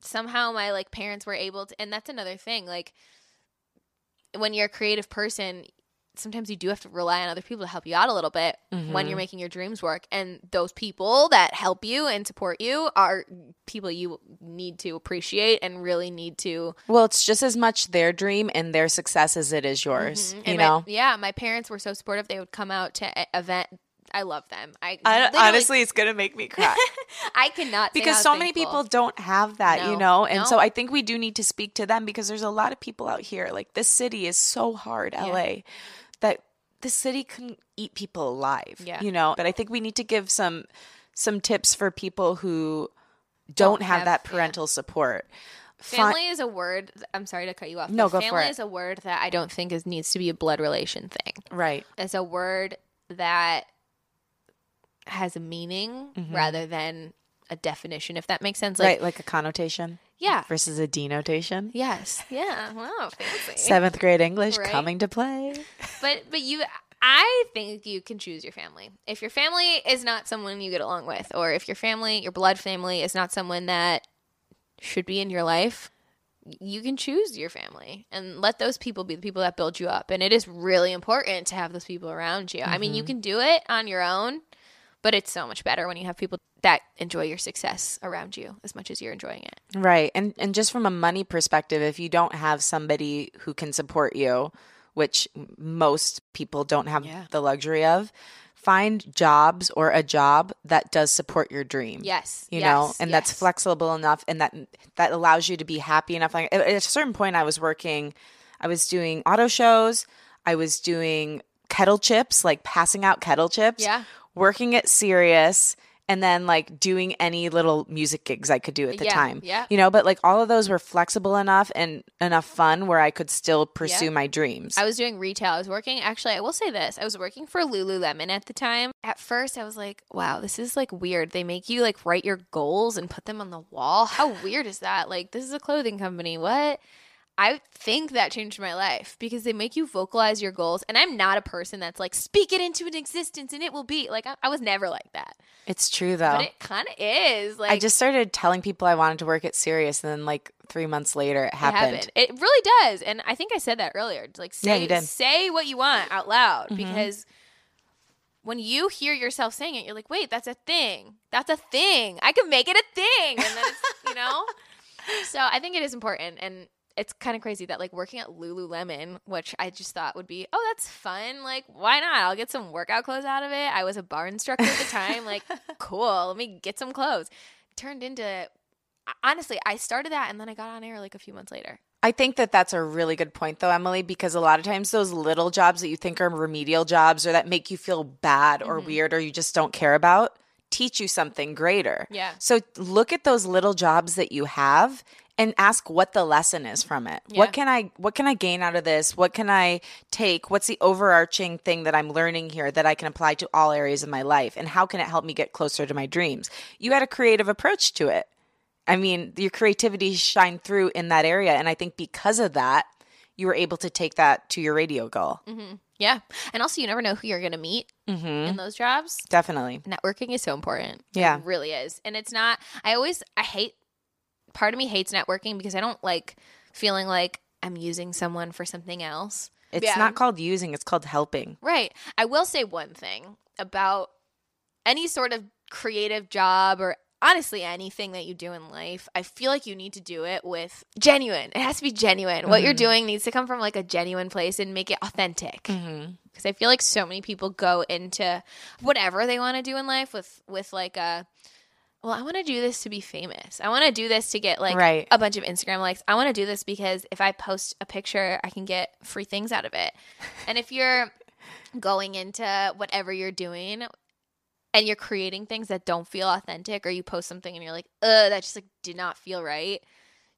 somehow my like parents were able to, and that's another thing. Like when you're a creative person. Sometimes you do have to rely on other people to help you out a little bit when Mhm. you're making your dreams work. And those people that help you and support you are people you need to appreciate and really need to. Well, it's just as much their dream and their success as it is yours. Mhm. You my- know, yeah, my parents were so supportive. They would come out to event. I love them. I, I, honestly, it's gonna make me cry I cannot because so many people don't have that, you know. And so. I think we do need to speak to them because there's a lot of people out here. Like this city is so hard, LA, that the city can eat people alive. Yeah. you know. But I think we need to give some some tips for people who don't, Don't have, have- that yeah. parental support. Fi- Family is a word. I'm sorry to cut you off. No, go for family it. is a word that I don't think is needs to be a blood relation thing. right? It's a word that has a meaning mm-hmm. rather than a definition. If that makes sense. Like, right, like a connotation Yeah. versus a denotation. Yes. Yeah. Wow. Fancy. Seventh grade English Right? coming to play. But but you I think you can choose your family. If your family is not someone you get along with, or if your family, your blood family, is not someone that should be in your life, you can choose your family and let those people be the people that build you up. And it is really important to have those people around you. I mean, you mm-hmm. can do it on your own, but it's so much better when you have people that enjoy your success around you as much as you're enjoying it. Right. And and just from a money perspective, if you don't have somebody who can support you, which most people don't have Yeah. the luxury of, find jobs or a job that does support your dream. Yes. You yes, know, and that's flexible enough and that that allows you to be happy enough. Like at a certain point I was working I was doing auto shows, I was doing kettle chips, like passing out kettle chips. Yeah. Working at Sirius and then like doing any little music gigs I could do at the Yeah, time. yeah. You know, but like all of those were flexible enough and enough fun where I could still pursue Yeah. my dreams. I was doing retail. I was working, actually, I will say this. I was working for Lululemon at the time. At first, I was like, wow, this is like weird. They make you like write your goals and put them on the wall. How weird is that? Like, this is a clothing company. What? I think that changed my life because they make you vocalize your goals. And I'm not a person that's like, speak it into an existence and it will be. Like, I, I was never like that. it's true though. But it kind of is. Like, I just started telling people I wanted to work at Sirius and then like 3 months later it It happened. happened. It really does. And I think I said that earlier. It's like say Yeah, say what you want out loud Mm-hmm. because when you hear yourself saying it, you're like, wait, that's a thing. That's a thing. I can make it a thing. And then it's, you know? So I think it is important. And it's kind of crazy that like working at Lululemon, which I just thought would be, oh, that's fun. Like, why not? I'll get some workout clothes out of it. I was a barre instructor at the time. Like, cool. Let me get some clothes. Turned into, honestly, I started that and then I got on air like a few months later. I think that that's a really good point, though, Emily, because a lot of times those little jobs that you think are remedial jobs or that make you feel bad or Mm-hmm. weird or you just don't care about teach you something greater. Yeah. So look at those little jobs that you have and ask what the lesson is from it. Yeah. What can I what can I gain out of this? What can I take? What's the overarching thing that I'm learning here that I can apply to all areas of my life and how can it help me get closer to my dreams? You had a creative approach to it. I mean, your creativity shined through in that area and I think because of that, you were able to take that to your radio goal. Mm-hmm. Yeah. And also, you never know who you're going to meet mm-hmm. in those jobs. Definitely. Networking is so important. Yeah. It really is. And it's not, I always, I hate, part of me hates networking because I don't like feeling like I'm using someone for something else. It's Yeah. not called using, it's called helping. Right. I will say one thing about any sort of creative job or honestly anything that you do in life. I feel like you need to do it with genuine. It has to be genuine. What you're mm-hmm. doing needs to come from like a genuine place and make it authentic. Mm-hmm. Because I feel like so many people go into whatever they want to do in life with with like a well, I want to do this to be famous. I want to do this to get like Right. a bunch of Instagram likes. I want to do this because if I post a picture, I can get free things out of it. And if you're going into whatever you're doing and you're creating things that don't feel authentic or you post something and you're like, "Uh, that just like did not feel right."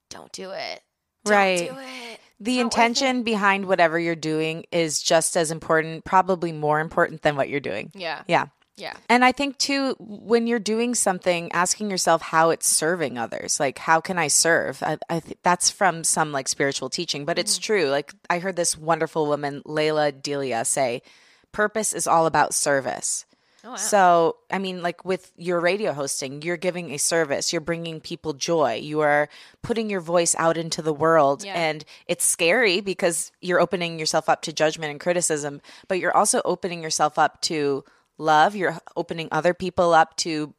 Don't do it. Don't Right. do it. The intention behind whatever you're doing is just as important, probably more important than what you're doing. Yeah. Yeah. Yeah. And I think too, when you're doing something, asking yourself how it's serving others. Like, how can I serve? I, I th- that's from some like spiritual teaching, but it's mm. true. Like, I heard this wonderful woman, Lalah Delia, say, purpose is all about service. Oh, wow. So, I mean, like with your radio hosting, you're giving a service, you're bringing people joy, you are putting your voice out into the world. Yeah. And it's scary because you're opening yourself up to judgment and criticism, but you're also opening yourself up to love. You're opening other people up to,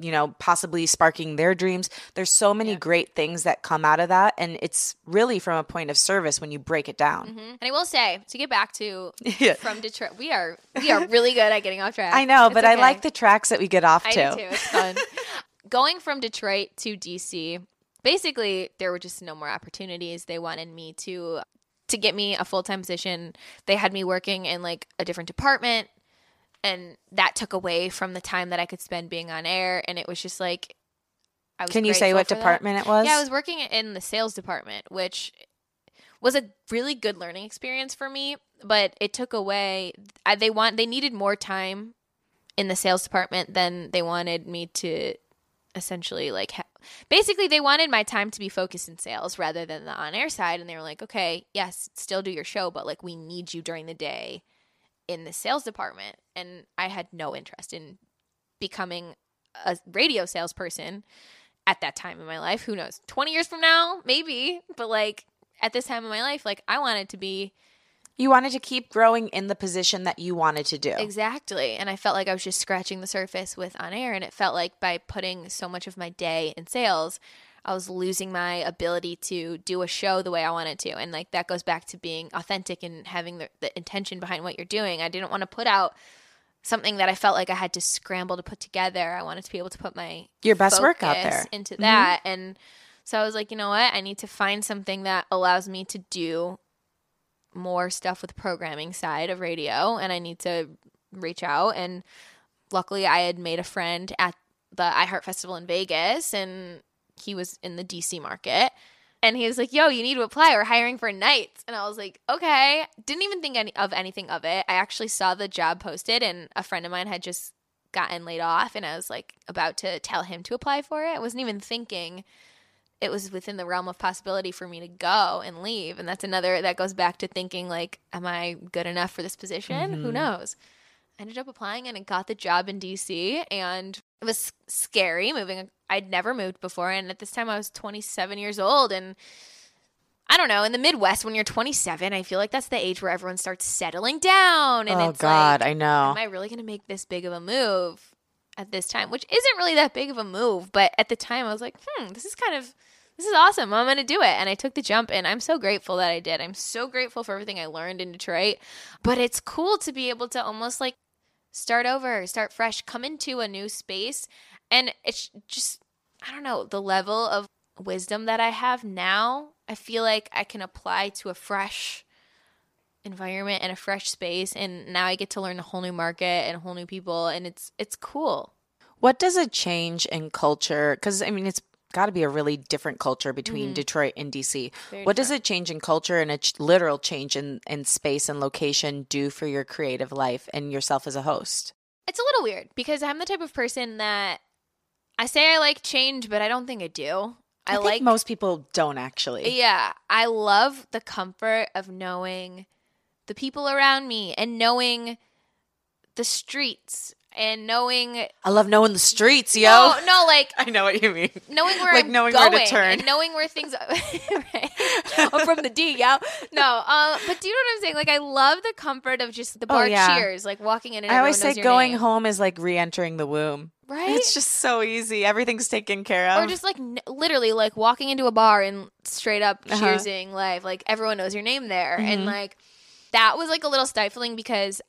you know, possibly sparking their dreams. There's so many great things that come out of that. And it's really from a point of service when you break it down. Mhm. And I will say to get back to Yeah. from Detroit, we are we are really good at getting off track. I know, It's but I like the tracks that we get off I to. do too. It's fun. Going from Detroit to DC, basically there were just no more opportunities. They wanted me to to get me a full time position. They had me working in like a different department, and that took away from the time that I could spend being on air. And it was just like, I was Can you say what for that. department it was? Yeah, I was working in the sales department, which was a really good learning experience for me. But it took away. I, they want they needed more time in the sales department than they wanted me to essentially like. Ha- basically, they wanted my time to be focused in sales rather than the on air side. And they were like, okay, yes, still do your show, but like we need you during the day in the sales department. And I had no interest in becoming a radio salesperson at that time in my life. Who knows? 20 years from now, maybe. But like at this time in my life, like I wanted to be You wanted to keep growing in the position that you wanted to do. exactly. And I felt like I was just scratching the surface with on air. And it felt like by putting so much of my day in sales, I was losing my ability to do a show the way I wanted to. And like that goes back to being authentic and having the, the intention behind what you're doing. I didn't want to put out something that I felt like I had to scramble to put together. I wanted to be able to put my Your best work out there. into mm-hmm. that. And so I was like, you know what? I need to find something that allows me to do more stuff with the programming side of radio and I need to reach out and luckily I had made a friend at the iHeart Festival in Vegas and he was in the DC market and he was like, "Yo, you need to apply. We're hiring for nights." And I was like, "Okay." Didn't even think any of anything of it. I actually saw the job posted and a friend of mine had just gotten laid off and I was like about to tell him to apply for it. I wasn't even thinking it was within the realm of possibility for me to go and leave. And that's another that goes back to thinking like, am I good enough for this position? Who mm-hmm. knows? Ended up applying and I got the job in DC and it was scary moving. I'd never moved before and at this time I was 27 years old and I don't know, in the Midwest when you're 27, I feel like that's the age where everyone starts settling down and oh it's God, like I know. am I really going to make this big of a move at this time? Which isn't really that big of a move, but at the time I was like, hmm, this is kind of this is awesome. I'm going to do it. And I took the jump and I'm so grateful that I did. I'm so grateful for everything I learned in Detroit. But it's cool to be able to almost like start over, start fresh, come into a new space and it's just I don't know, the level of wisdom that I have now, I feel like I can apply to a fresh environment and a fresh space and now I get to learn a whole new market and whole new people and it's it's cool. What does a change in culture? Because I mean, it's got to be a really different culture between Detroit and DC. Mm-hmm. Very what does a change in culture and a ch- literal change in, in space and location do for your creative life and yourself as a host? It's a little weird because I'm the type of person that I say I like change, but I don't think I do. I, think like most people don't actually. Yeah, I love the comfort of knowing the people around me and knowing the streets and knowing I love knowing the streets, yo. no, no, like I know what you mean. knowing where Like I'm knowing where going to turn. and knowing where things right. I'm from the D, yo. No, uh, but do you know what I'm saying? Like I love the comfort of just the Oh, bar yeah. cheers, like walking in and I always say going name. home is like re-entering the womb. right? It's just so easy. Everything's taken care of. or just like n- literally like walking into a bar and straight up Uh-huh. cheersing live like everyone knows your name there Mhm. and like that was like a little stifling because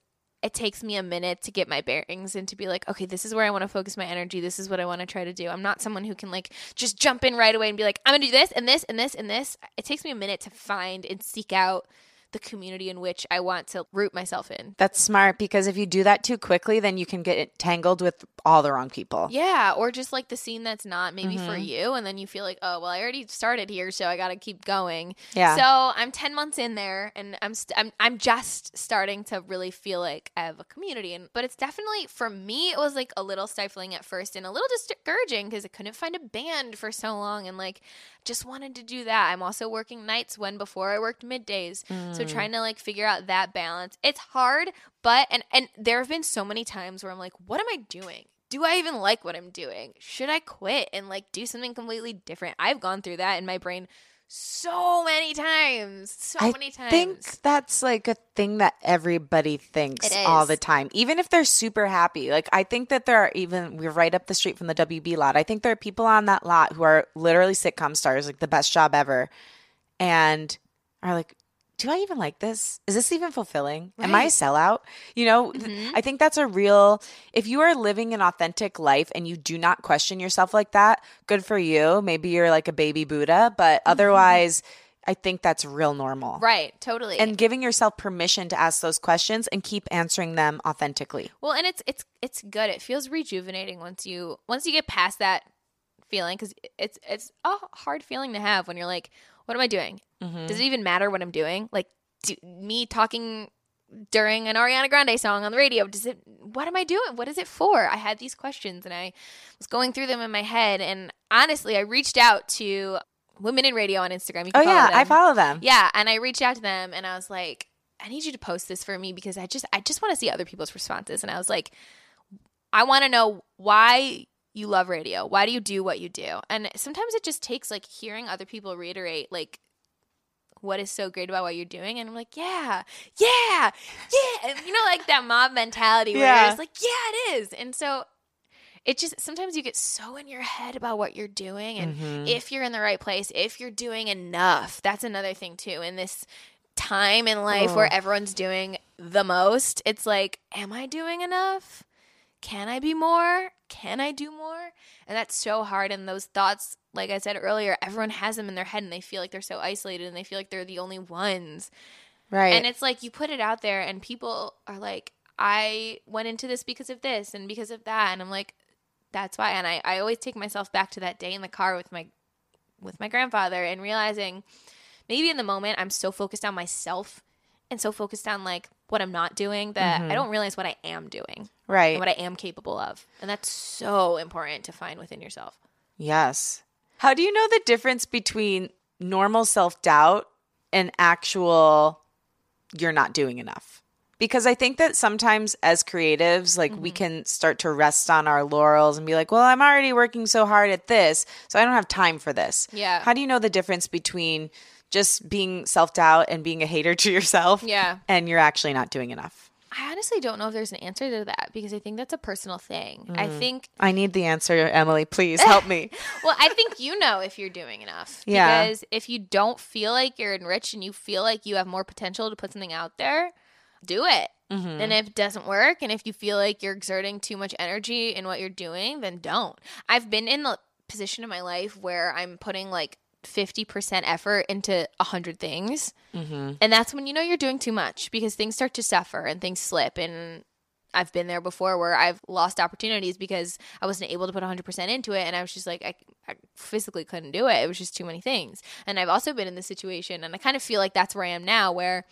it takes me a minute to get my bearings and to be like okay this is where i want to focus my energy. This is what i want to try to do. I'm not someone who can like just jump in right away and be like i'm gonna do this and this and this and this. It takes me a minute to find and seek out the community in which i want to root myself in That's smart because if you do that too quickly, then you can get tangled with all the wrong people. Yeah, or just like the scene that's not maybe for Mhm. you, and then you feel like, oh, well, I already started here, so I got to keep going. Yeah. So I'm ten months in there, and I'm st- I'm I'm just starting to really feel like I have a community, and but it's definitely for me, it was like a little stifling at first and a little discouraging because I couldn't find a band for so long, and like just wanted to do that. I'm also working nights when before I worked middays, so Mm. trying to like figure out that balance. It's hard, but and and there have been so many times where I'm like, what am I doing? Do I even like what I'm doing? Should I quit and like do something completely different? I've gone through that in my brain so many times. So I many times. I think that's like a thing that everybody thinks all the time, even if they're super happy. Like, I think that there are even, we're right up the street from the WB lot. I think there are people on that lot who are literally sitcom stars, like the best job ever, and are like, do I even like this? Is this even fulfilling? Am I a sellout? You know, Mhm. I think that's a real, if you are living an authentic life and you do not question yourself like that, good for you. Maybe you're like a baby Buddha, but otherwise, I think that's real normal. right, totally. And giving yourself permission to ask those questions and keep answering them authentically. well, and it's it's it's good. It feels rejuvenating once you once you get past that feeling because it's it's a hard feeling to have when you're like, what am I doing? Mm-hmm. Does it even matter what I'm doing? Like do, me talking during an Ariana Grande song on the radio, does it what am I doing? What is it for? I had these questions and I was going through them in my head and honestly, I reached out to Women in Radio on Instagram. You Oh yeah, I follow them. Yeah, and I reached out to them and I was like, I need you to post this for me because I just I just want to see other people's responses and I was like I want to know why you love radio. Why do you do what you do? And sometimes it just takes like hearing other people reiterate like what is so great about what you're doing and I'm like, yeah. Yeah. Yeah. And, you know like that mob mentality where Yeah. it's like, yeah, it is. And so it just sometimes you get so in your head about what you're doing and Mhm. if you're in the right place, if you're doing enough. That's another thing too. In this time in life Oh. where everyone's doing the most, it's like, am I doing enough? Can I be more? Can I do more? And that's so hard. And those thoughts, like I said earlier, everyone has them in their head and they feel like they're so isolated and they feel like they're the only ones. right. And it's like you put it out there and people are like, I went into this because of this and because of that. And I'm like, that's why. And I, I always take myself back to that day in the car with my with my grandfather and realizing maybe in the moment I'm so focused on myself and so focused on like what I'm not doing that Mhm. I don't realize what I am doing right. and what I am capable of. And that's so important to find within yourself. Yes. How do you know the difference between normal self doubt and actual you're not doing enough? Because I think that sometimes as creatives, like we can start to rest on our laurels and be like, well, I'm already working so hard at this, so I don't have time for this. Yeah. How do you know the difference between just being self doubt and being a hater to yourself Yeah. and you're actually not doing enough? I honestly don't know if there's an answer to that because I think that's a personal thing. I think I need the answer, Emily. Please help me. well, I think you know if you're doing enough. Yeah. Because if you don't feel like you're enriched and you feel like you have more potential to put something out there, do it. Mhm. And if it doesn't work, and if you feel like you're exerting too much energy in what you're doing, then don't. I've been in the position in my life where I'm putting like 50% effort into 100 things. Mhm. And that's when you know you're doing too much because things start to suffer and things slip. And I've been there before where I've lost opportunities because I wasn't able to put 100% into it. And I was just like, I, I physically couldn't do it. It was just too many things. And I've also been in this situation. And I kind of feel like that's where I am now, where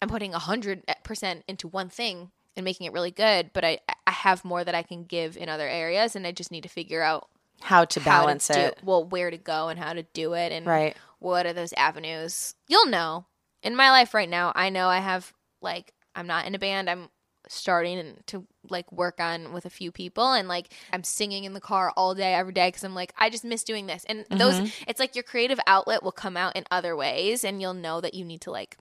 I'm putting 100% into one thing and making it really good. But I, I have more that I can give in other areas. And I just need to figure out How to how balance to do, it. well, where to go and how to do it. And Right. what are those avenues? You'll know. In my life right now, I know I have like I'm not in a band. I'm starting to like work on with a few people and like I'm singing in the car all day every day cuz I'm like I just miss doing this. And those Mm-hmm. it's like your creative outlet will come out in other ways and you'll know that you need to like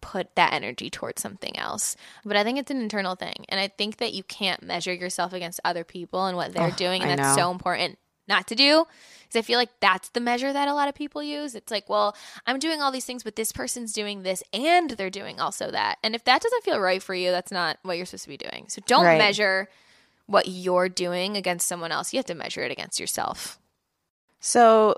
put that energy towards something else. But I think it's an internal thing. And I think that you can't measure yourself against other people and what they're Oh, doing. And I that's know. so important not to do. Because I feel like that's the measure that a lot of people use. It's like, well, I'm doing all these things, but this person's doing this and they're doing also that. And if that doesn't feel right for you, that's not what you're supposed to be doing. So don't Right. measure what you're doing against someone else. You have to measure it against yourself. So,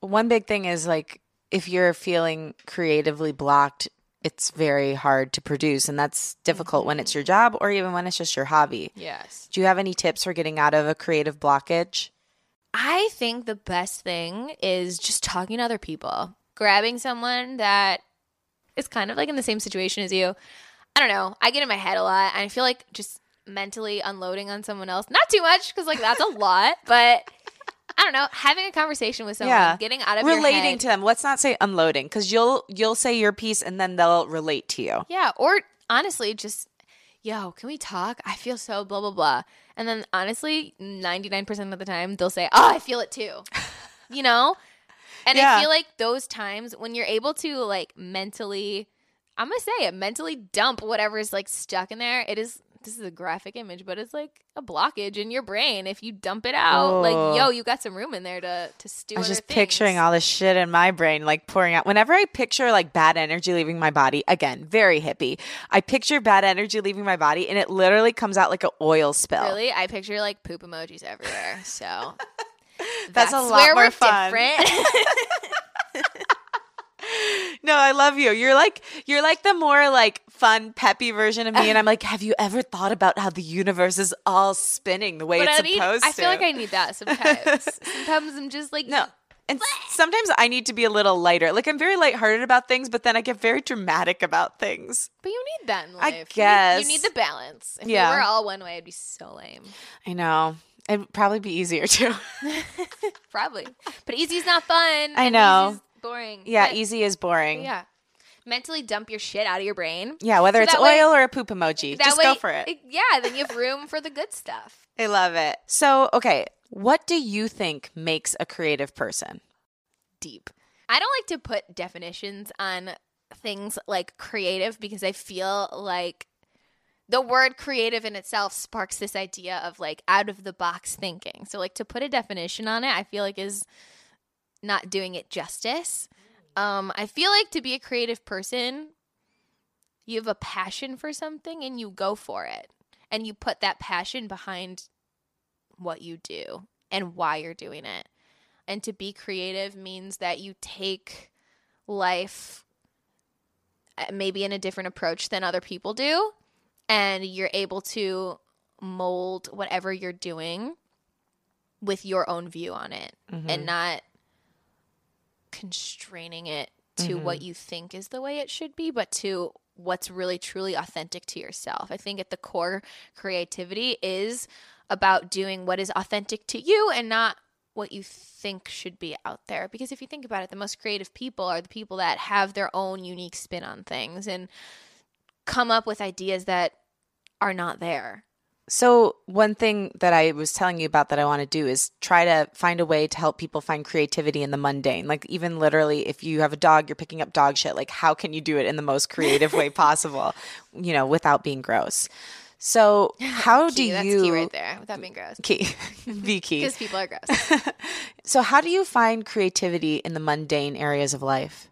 one big thing is like if you're feeling creatively blocked, it's very hard to produce. And that's difficult when it's mm-hmm. your job or even when it's just your hobby. Yes. Do you have any tips for getting out of a creative blockage? I think the best thing is just talking to other people, grabbing someone that is kind of like in the same situation as you. I don't know. I get in my head a lot. And I feel like just mentally unloading on someone else, not too much because like that's a lot, but I don't know. Having a conversation with someone, Yeah. getting out of your Relating to them. Let's not say unloading because you'll you'll say your piece and then they'll relate to you. Yeah, or honestly, just yo, can we talk? I feel so blah blah blah. And then honestly, ninety nine percent of the time they'll say, "Oh, I feel it too," you know. And Yeah. I feel like those times when you're able to like mentally, I'm gonna say it, mentally dump whatever is like stuck in there. It is. This is a graphic image, but it's like a blockage in your brain. If you dump it out, Oh. like yo, you got some room in there to to stew. I was just picturing all this shit in my brain, like pouring out. Whenever I picture like bad energy leaving my body, again, very hippie. I picture bad energy leaving my body, and it literally comes out like an oil spill. Really, I picture like poop emojis everywhere. So That's a lot where more we're fun. different. No, I love you. You're like you're like the more like fun, peppy version of me, and I'm like, have you ever thought about how the universe is all spinning the way but it's I need. supposed I feel like I need that sometimes. sometimes I'm just like no. And sometimes I need to be a little lighter. Like I'm very lighthearted about things, but then I get very dramatic about things. But you need that in I life. You need- guess. you need, the balance. If Yeah. we were all one way, it'd be so lame. I know. It'd probably be easier too. Probably. But easy's not fun. I know. Boring. yeah, But- easy is boring. Yeah. Mentally dump your shit out of your brain. Yeah, whether So it's that way- oil or a poop emoji, just way, go for it. Yeah, then you have room for the good stuff. I love it. So, okay, what do you think makes a creative person? deep. I don't like to put definitions on things like creative because I feel like the word creative in itself sparks this idea of like out of the box thinking. So like to put a definition on it, I feel like is not doing it justice. Um I feel like to be a creative person, you have a passion for something and you go for it. And you put that passion behind what you do and why you're doing it. And to be creative means that you take life uh, maybe in a different approach than other people do. And you're able to mold whatever you're doing with your own view on it Mm-hmm. and not constraining it to what mm-hmm. you think is the way it should be, but to what's really truly authentic to yourself. I think at the core, creativity is about doing what is authentic to you and not what you think should be out there. Because if you think about it, the most creative people are the people that have their own unique spin on things and come up with ideas that are not there. So, one thing that I was telling you about that I want to do is try to find a way to help people find creativity in the mundane. Like, even literally, if you have a dog, you're picking up dog shit. Like, how can you do it in the most creative way possible, you know, without being gross? So, how do Key, that's you key right there without being gross. key be key? Because people are gross. So, how do you find creativity in the mundane areas of life?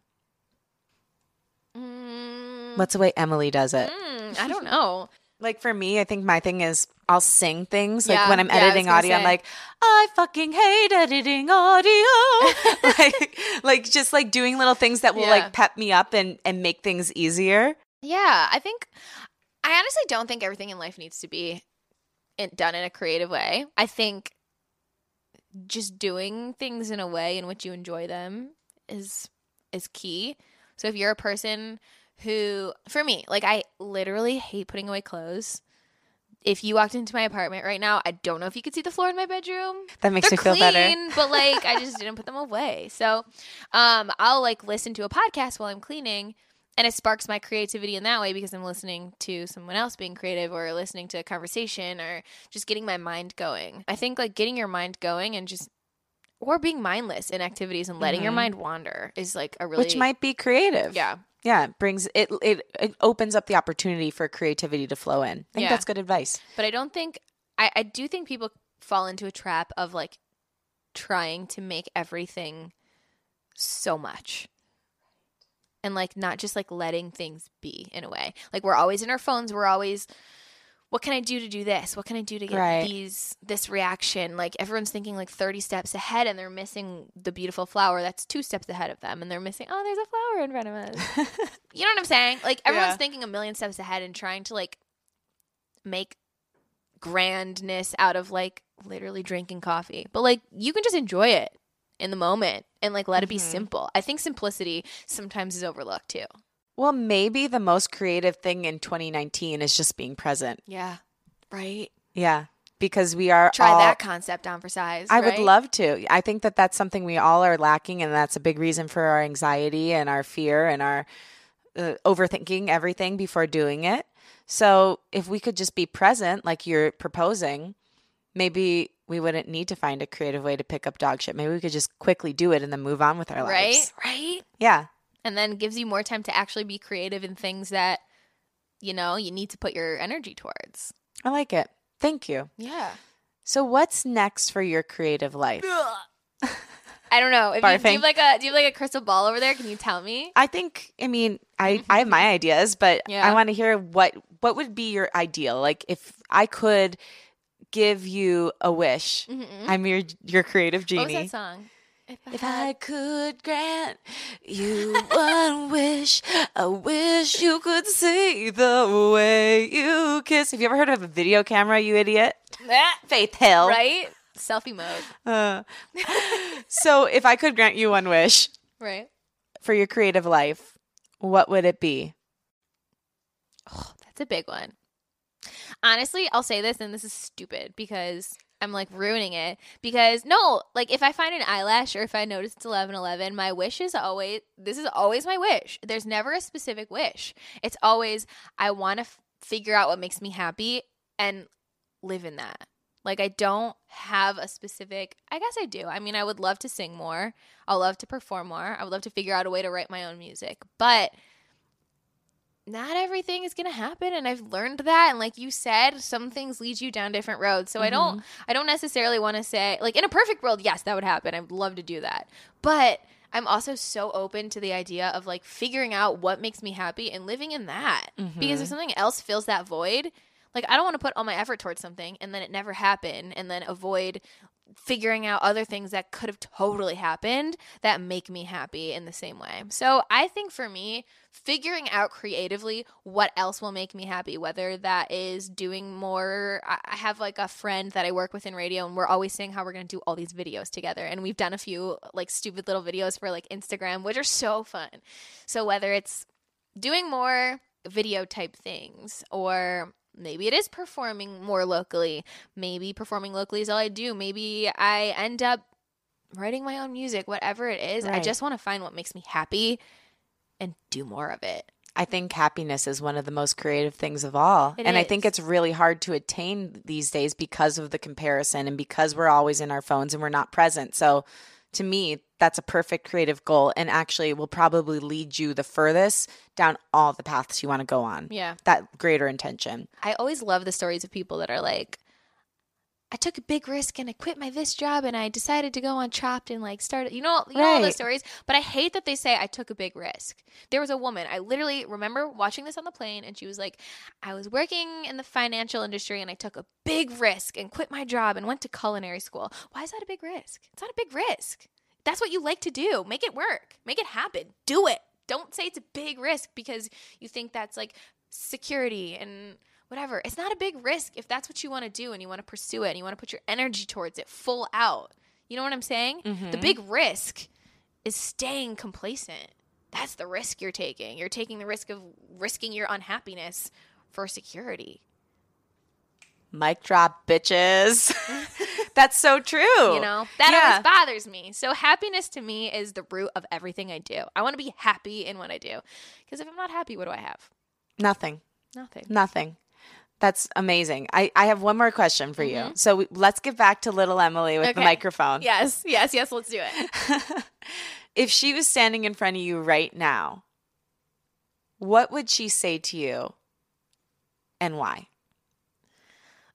Mm, What's the way Emily does it? mm, I don't know. Like for me, I think my thing is I'll sing things. Like Yeah, when I'm yeah, editing audio, I'm like, I fucking hate editing audio. like, like just like doing little things that will Yeah. like pep me up and and make things easier. Yeah, I think I honestly don't think everything in life needs to be in, done in a creative way. I think just doing things in a way in which you enjoy them is is key. So if you're a person who for me, like I literally hate putting away clothes. If you walked into my apartment right now, I don't know if you could see the floor in my bedroom. That makes They're me feel better. but like I just didn't put them away. So um I'll like listen to a podcast while I'm cleaning and it sparks my creativity in that way because I'm listening to someone else being creative or listening to a conversation or just getting my mind going. I think like getting your mind going and just or being mindless in activities and letting your Mhm. mind wander is like a really Which might be creative. yeah Yeah. It brings it, it it opens up the opportunity for creativity to flow in. I think Yeah. that's good advice. But I don't think I, I do think people fall into a trap of like trying to make everything so much. And like not just like letting things be in a way. Like we're always in our phones, we're always what can I do to do this? What can I do to get Right. these this reaction? Like everyone's thinking like 30 steps ahead and they're missing the beautiful flower that's two steps ahead of them and they're missing oh there's a flower in front of us. You know what I'm saying? Like everyone's Yeah. thinking a million steps ahead and trying to like make grandness out of like literally drinking coffee. But like you can just enjoy it in the moment and like let it be Mhm. simple. I think simplicity sometimes is overlooked too. Well, maybe the most creative thing in 2019 is just being present. Yeah. Right? Yeah. Because we are Try all, that concept on for size. I would love to. I think that that's something we all are lacking, and that's a big reason for our anxiety and our fear and our uh, overthinking everything before doing it. So, if we could just be present, like you're proposing, maybe we wouldn't need to find a creative way to pick up dog shit. Maybe we could just quickly do it and then move on with our lives. right? Right? Yeah. And then gives you more time to actually be creative in things that you know, you need to put your energy towards. I like it. Thank you. Yeah. So, what's next for your creative life? I don't know. If you, do you have like a do you have like a crystal ball over there? Can you tell me? I think I mean I I have my ideas, but Yeah. I want to hear what what would be your ideal? Like if I could give you a wish. Mhm. I'm your your creative genie. What was that song? If I could grant you one wish, I wish you could see the way you kiss. Have you ever heard of a video camera, you idiot? Faith Hill. right? Selfie mode. Uh, so if I could grant you one wish Right. for your creative life, what would it be? Oh, that's a big one. Honestly, I'll say this, and this is stupid because I'm like ruining it. Because no, like if I find an eyelash or if I notice it's eleven eleven, my wish is always this is always my wish. There's never a specific wish. It's always I want to f- figure out what makes me happy and live in that. Like I don't have a specific. I guess I do. I mean, I would love to sing more. I'll love to perform more. I would love to figure out a way to write my own music, but not everything is going to happen and i've learned that and like you said some things lead you down different roads so i don't mm-hmm. i don't necessarily want to say like in a perfect world yes that would happen i'd love to do that but i'm also so open to the idea of like figuring out what makes me happy and living in that because if mm-hmm. something else fills that void like i don't want to put all my effort towards something and then it never happen and then avoid figuring out other things that could have totally happened that make me happy in the same way. So I think for me, figuring out creatively what else will make me happy, whether that is doing more. I have like a friend that I work with in radio, and we're always saying how we're going to do all these videos together. And we've done a few like stupid little videos for like Instagram, which are so fun. So whether it's doing more video type things or maybe it is performing more locally maybe performing locally is all i do maybe i end up writing my own music whatever it is i just want to find what makes me happy and do more of it I think happiness is one of the most creative things of all. It and I think it's really hard to attain these days because of the comparison and because we're always in our phones and we're not present. So to me, that's a perfect creative goal and actually will probably lead you the furthest down all the paths you want to go on. yeah That greater intention. i always love the stories of people that are like I took a big risk and I quit my this job and I decided to go on Chopped and like start you know you know all the stories but I hate that they say I took a big risk. There was a woman I literally remember watching this on the plane and she was like I was working in the financial industry and I took a big risk and quit my job and went to culinary school. Why is that a big risk? It's not a big risk. That's what you like to do. Make it work. Make it happen. Do it. Don't say it's a big risk because you think that's like security and whatever. It's not a big risk if that's what you want to do and you want to pursue it and you want to put your energy towards it full out. You know what I'm saying? The mm-hmm. big risk is staying complacent. That's the risk you're taking. You're taking the risk of risking your unhappiness for security. Mic drop, bitches. That's so true. You know, that Yeah. always bothers me. So, happiness to me is the root of everything I do. I want to be happy in what I do. Because if I'm not happy, what do I have? Nothing. Nothing. Nothing. That's amazing. I, I have one more question for you. So we, let's get back to little Emily with the Mm-hmm. Microphone. Yes, yes, yes, let's do it. If she was standing in front of you right now, what would she say to you and why?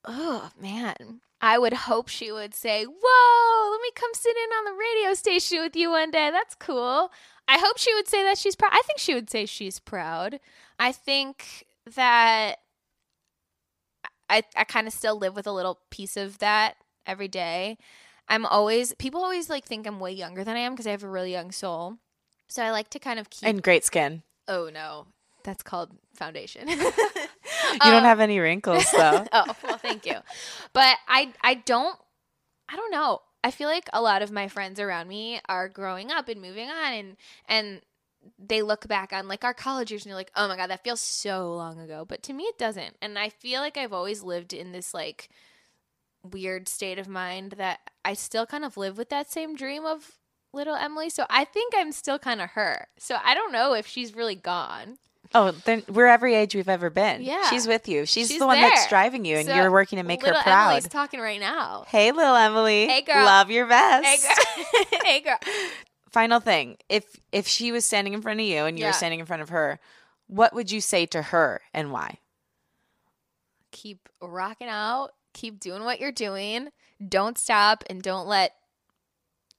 Oh, man. I would hope she would say, Whoa, let me come sit in on the radio station with you one day. That's cool. I hope she would say that she's proud. I think she would say she's proud. I think that I, I kind of still live with a little piece of that every day. I'm always, people always like think I'm way younger than I am because I have a really young soul. So I like to kind of keep. And great skin. oh, no. That's called foundation. You Um, don't have any wrinkles though. oh well thank you but i i don't i don't know i feel like a lot of my friends around me are growing up and moving on and and they look back on like our college years and you're like oh my god that feels so long ago but to me it doesn't and i feel like i've always lived in this like weird state of mind that i still kind of live with that same dream of little emily so i think i'm still kind of her so i don't know if she's really gone Oh, then we're every age we've ever been. Yeah. She's with you. She's, She's the one that's driving you and So, you're working to make her little proud. emily's talking right now Hey, little Emily. Hey, girl. Love your best. Hey girl. hey girl. Final thing. If if she was standing in front of you and you Yeah. were standing in front of her, what would you say to her and why? Keep rocking out. Keep doing what you're doing. Don't stop and don't let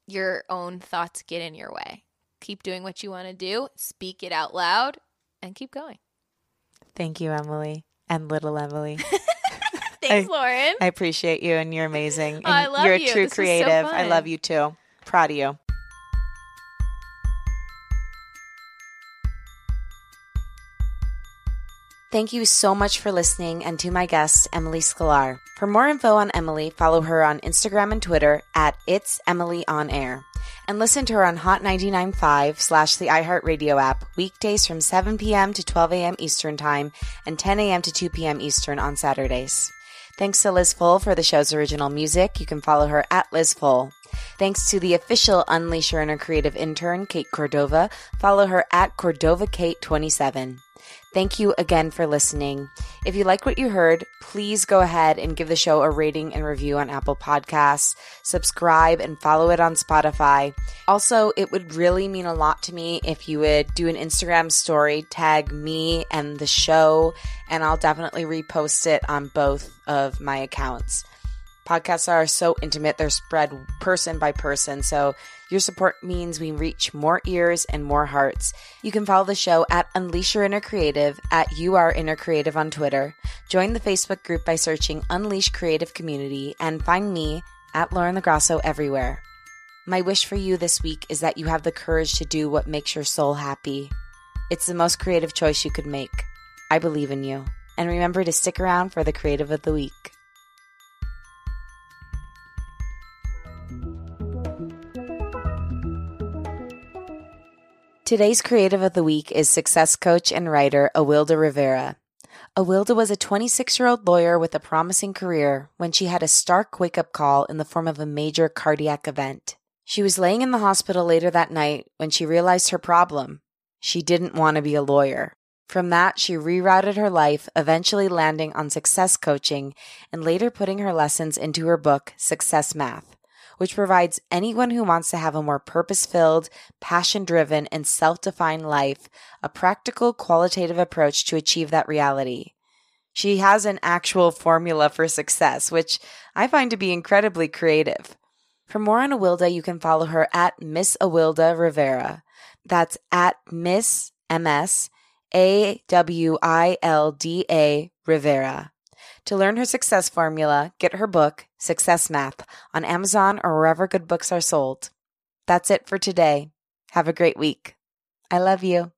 your own thoughts get in your way. Keep doing what you want to do. Speak it out loud and keep going. Thank you, Emily. And little Emily. Thanks, I- Lauren. I appreciate you and you're amazing. And Oh, I love you're a you. true This was so creative. I love you too. Proud of you. Thank you so much for listening and to my guest, Emily Sklar. For more info on Emily, follow her on Instagram and Twitter at It's Emily On Air. And listen to her on Hot 99.5 slash the iHeartRadio app weekdays from 7 p.m. to 12 a.m. Eastern Time and 10 a.m. to 2 p.m. Eastern on Saturdays. Thanks to Liz Full for the show's original music. You can follow her at Liz Full. Thanks to the official Unleash Your Inner Creative intern, Kate Cordova. Follow her at CordovaKate27. Thank you again for listening. If you like what you heard, please go ahead and give the show a rating and review on Apple Podcasts. Subscribe and follow it on Spotify. Also, it would really mean a lot to me if you would do an Instagram story, tag me and the show, and I'll definitely repost it on both of my accounts. Podcasts are so intimate, they're spread person by person. So your support means we reach more ears and more hearts. You can follow the show at Unleash Your Inner Creative at You Are Inner Creative on Twitter. Join the Facebook group by searching Unleash Creative Community and find me at Lauren LoGrasso everywhere. My wish for you this week is that you have the courage to do what makes your soul happy. It's the most creative choice you could make. I believe in you. And remember to stick around for the creative of the week. Today's creative of the week is success coach and writer Awilda Rivera. Awilda was a 26 year old lawyer with a promising career when she had a stark wake up call in the form of a major cardiac event. She was laying in the hospital later that night when she realized her problem. She didn't want to be a lawyer. From that, she rerouted her life, eventually landing on success coaching and later putting her lessons into her book, Success Math, which provides anyone who wants to have a more purpose filled, passion driven, and self defined life a practical, qualitative approach to achieve that reality. She has an actual formula for success, which I find to be incredibly creative. For more on Awilda, you can follow her at Miss Awilda Rivera. That's at Miss MS A W I L D A Rivera. To learn her success formula, get her book, Success Math, on Amazon or wherever good books are sold. That's it for today. Have a great week. I love you.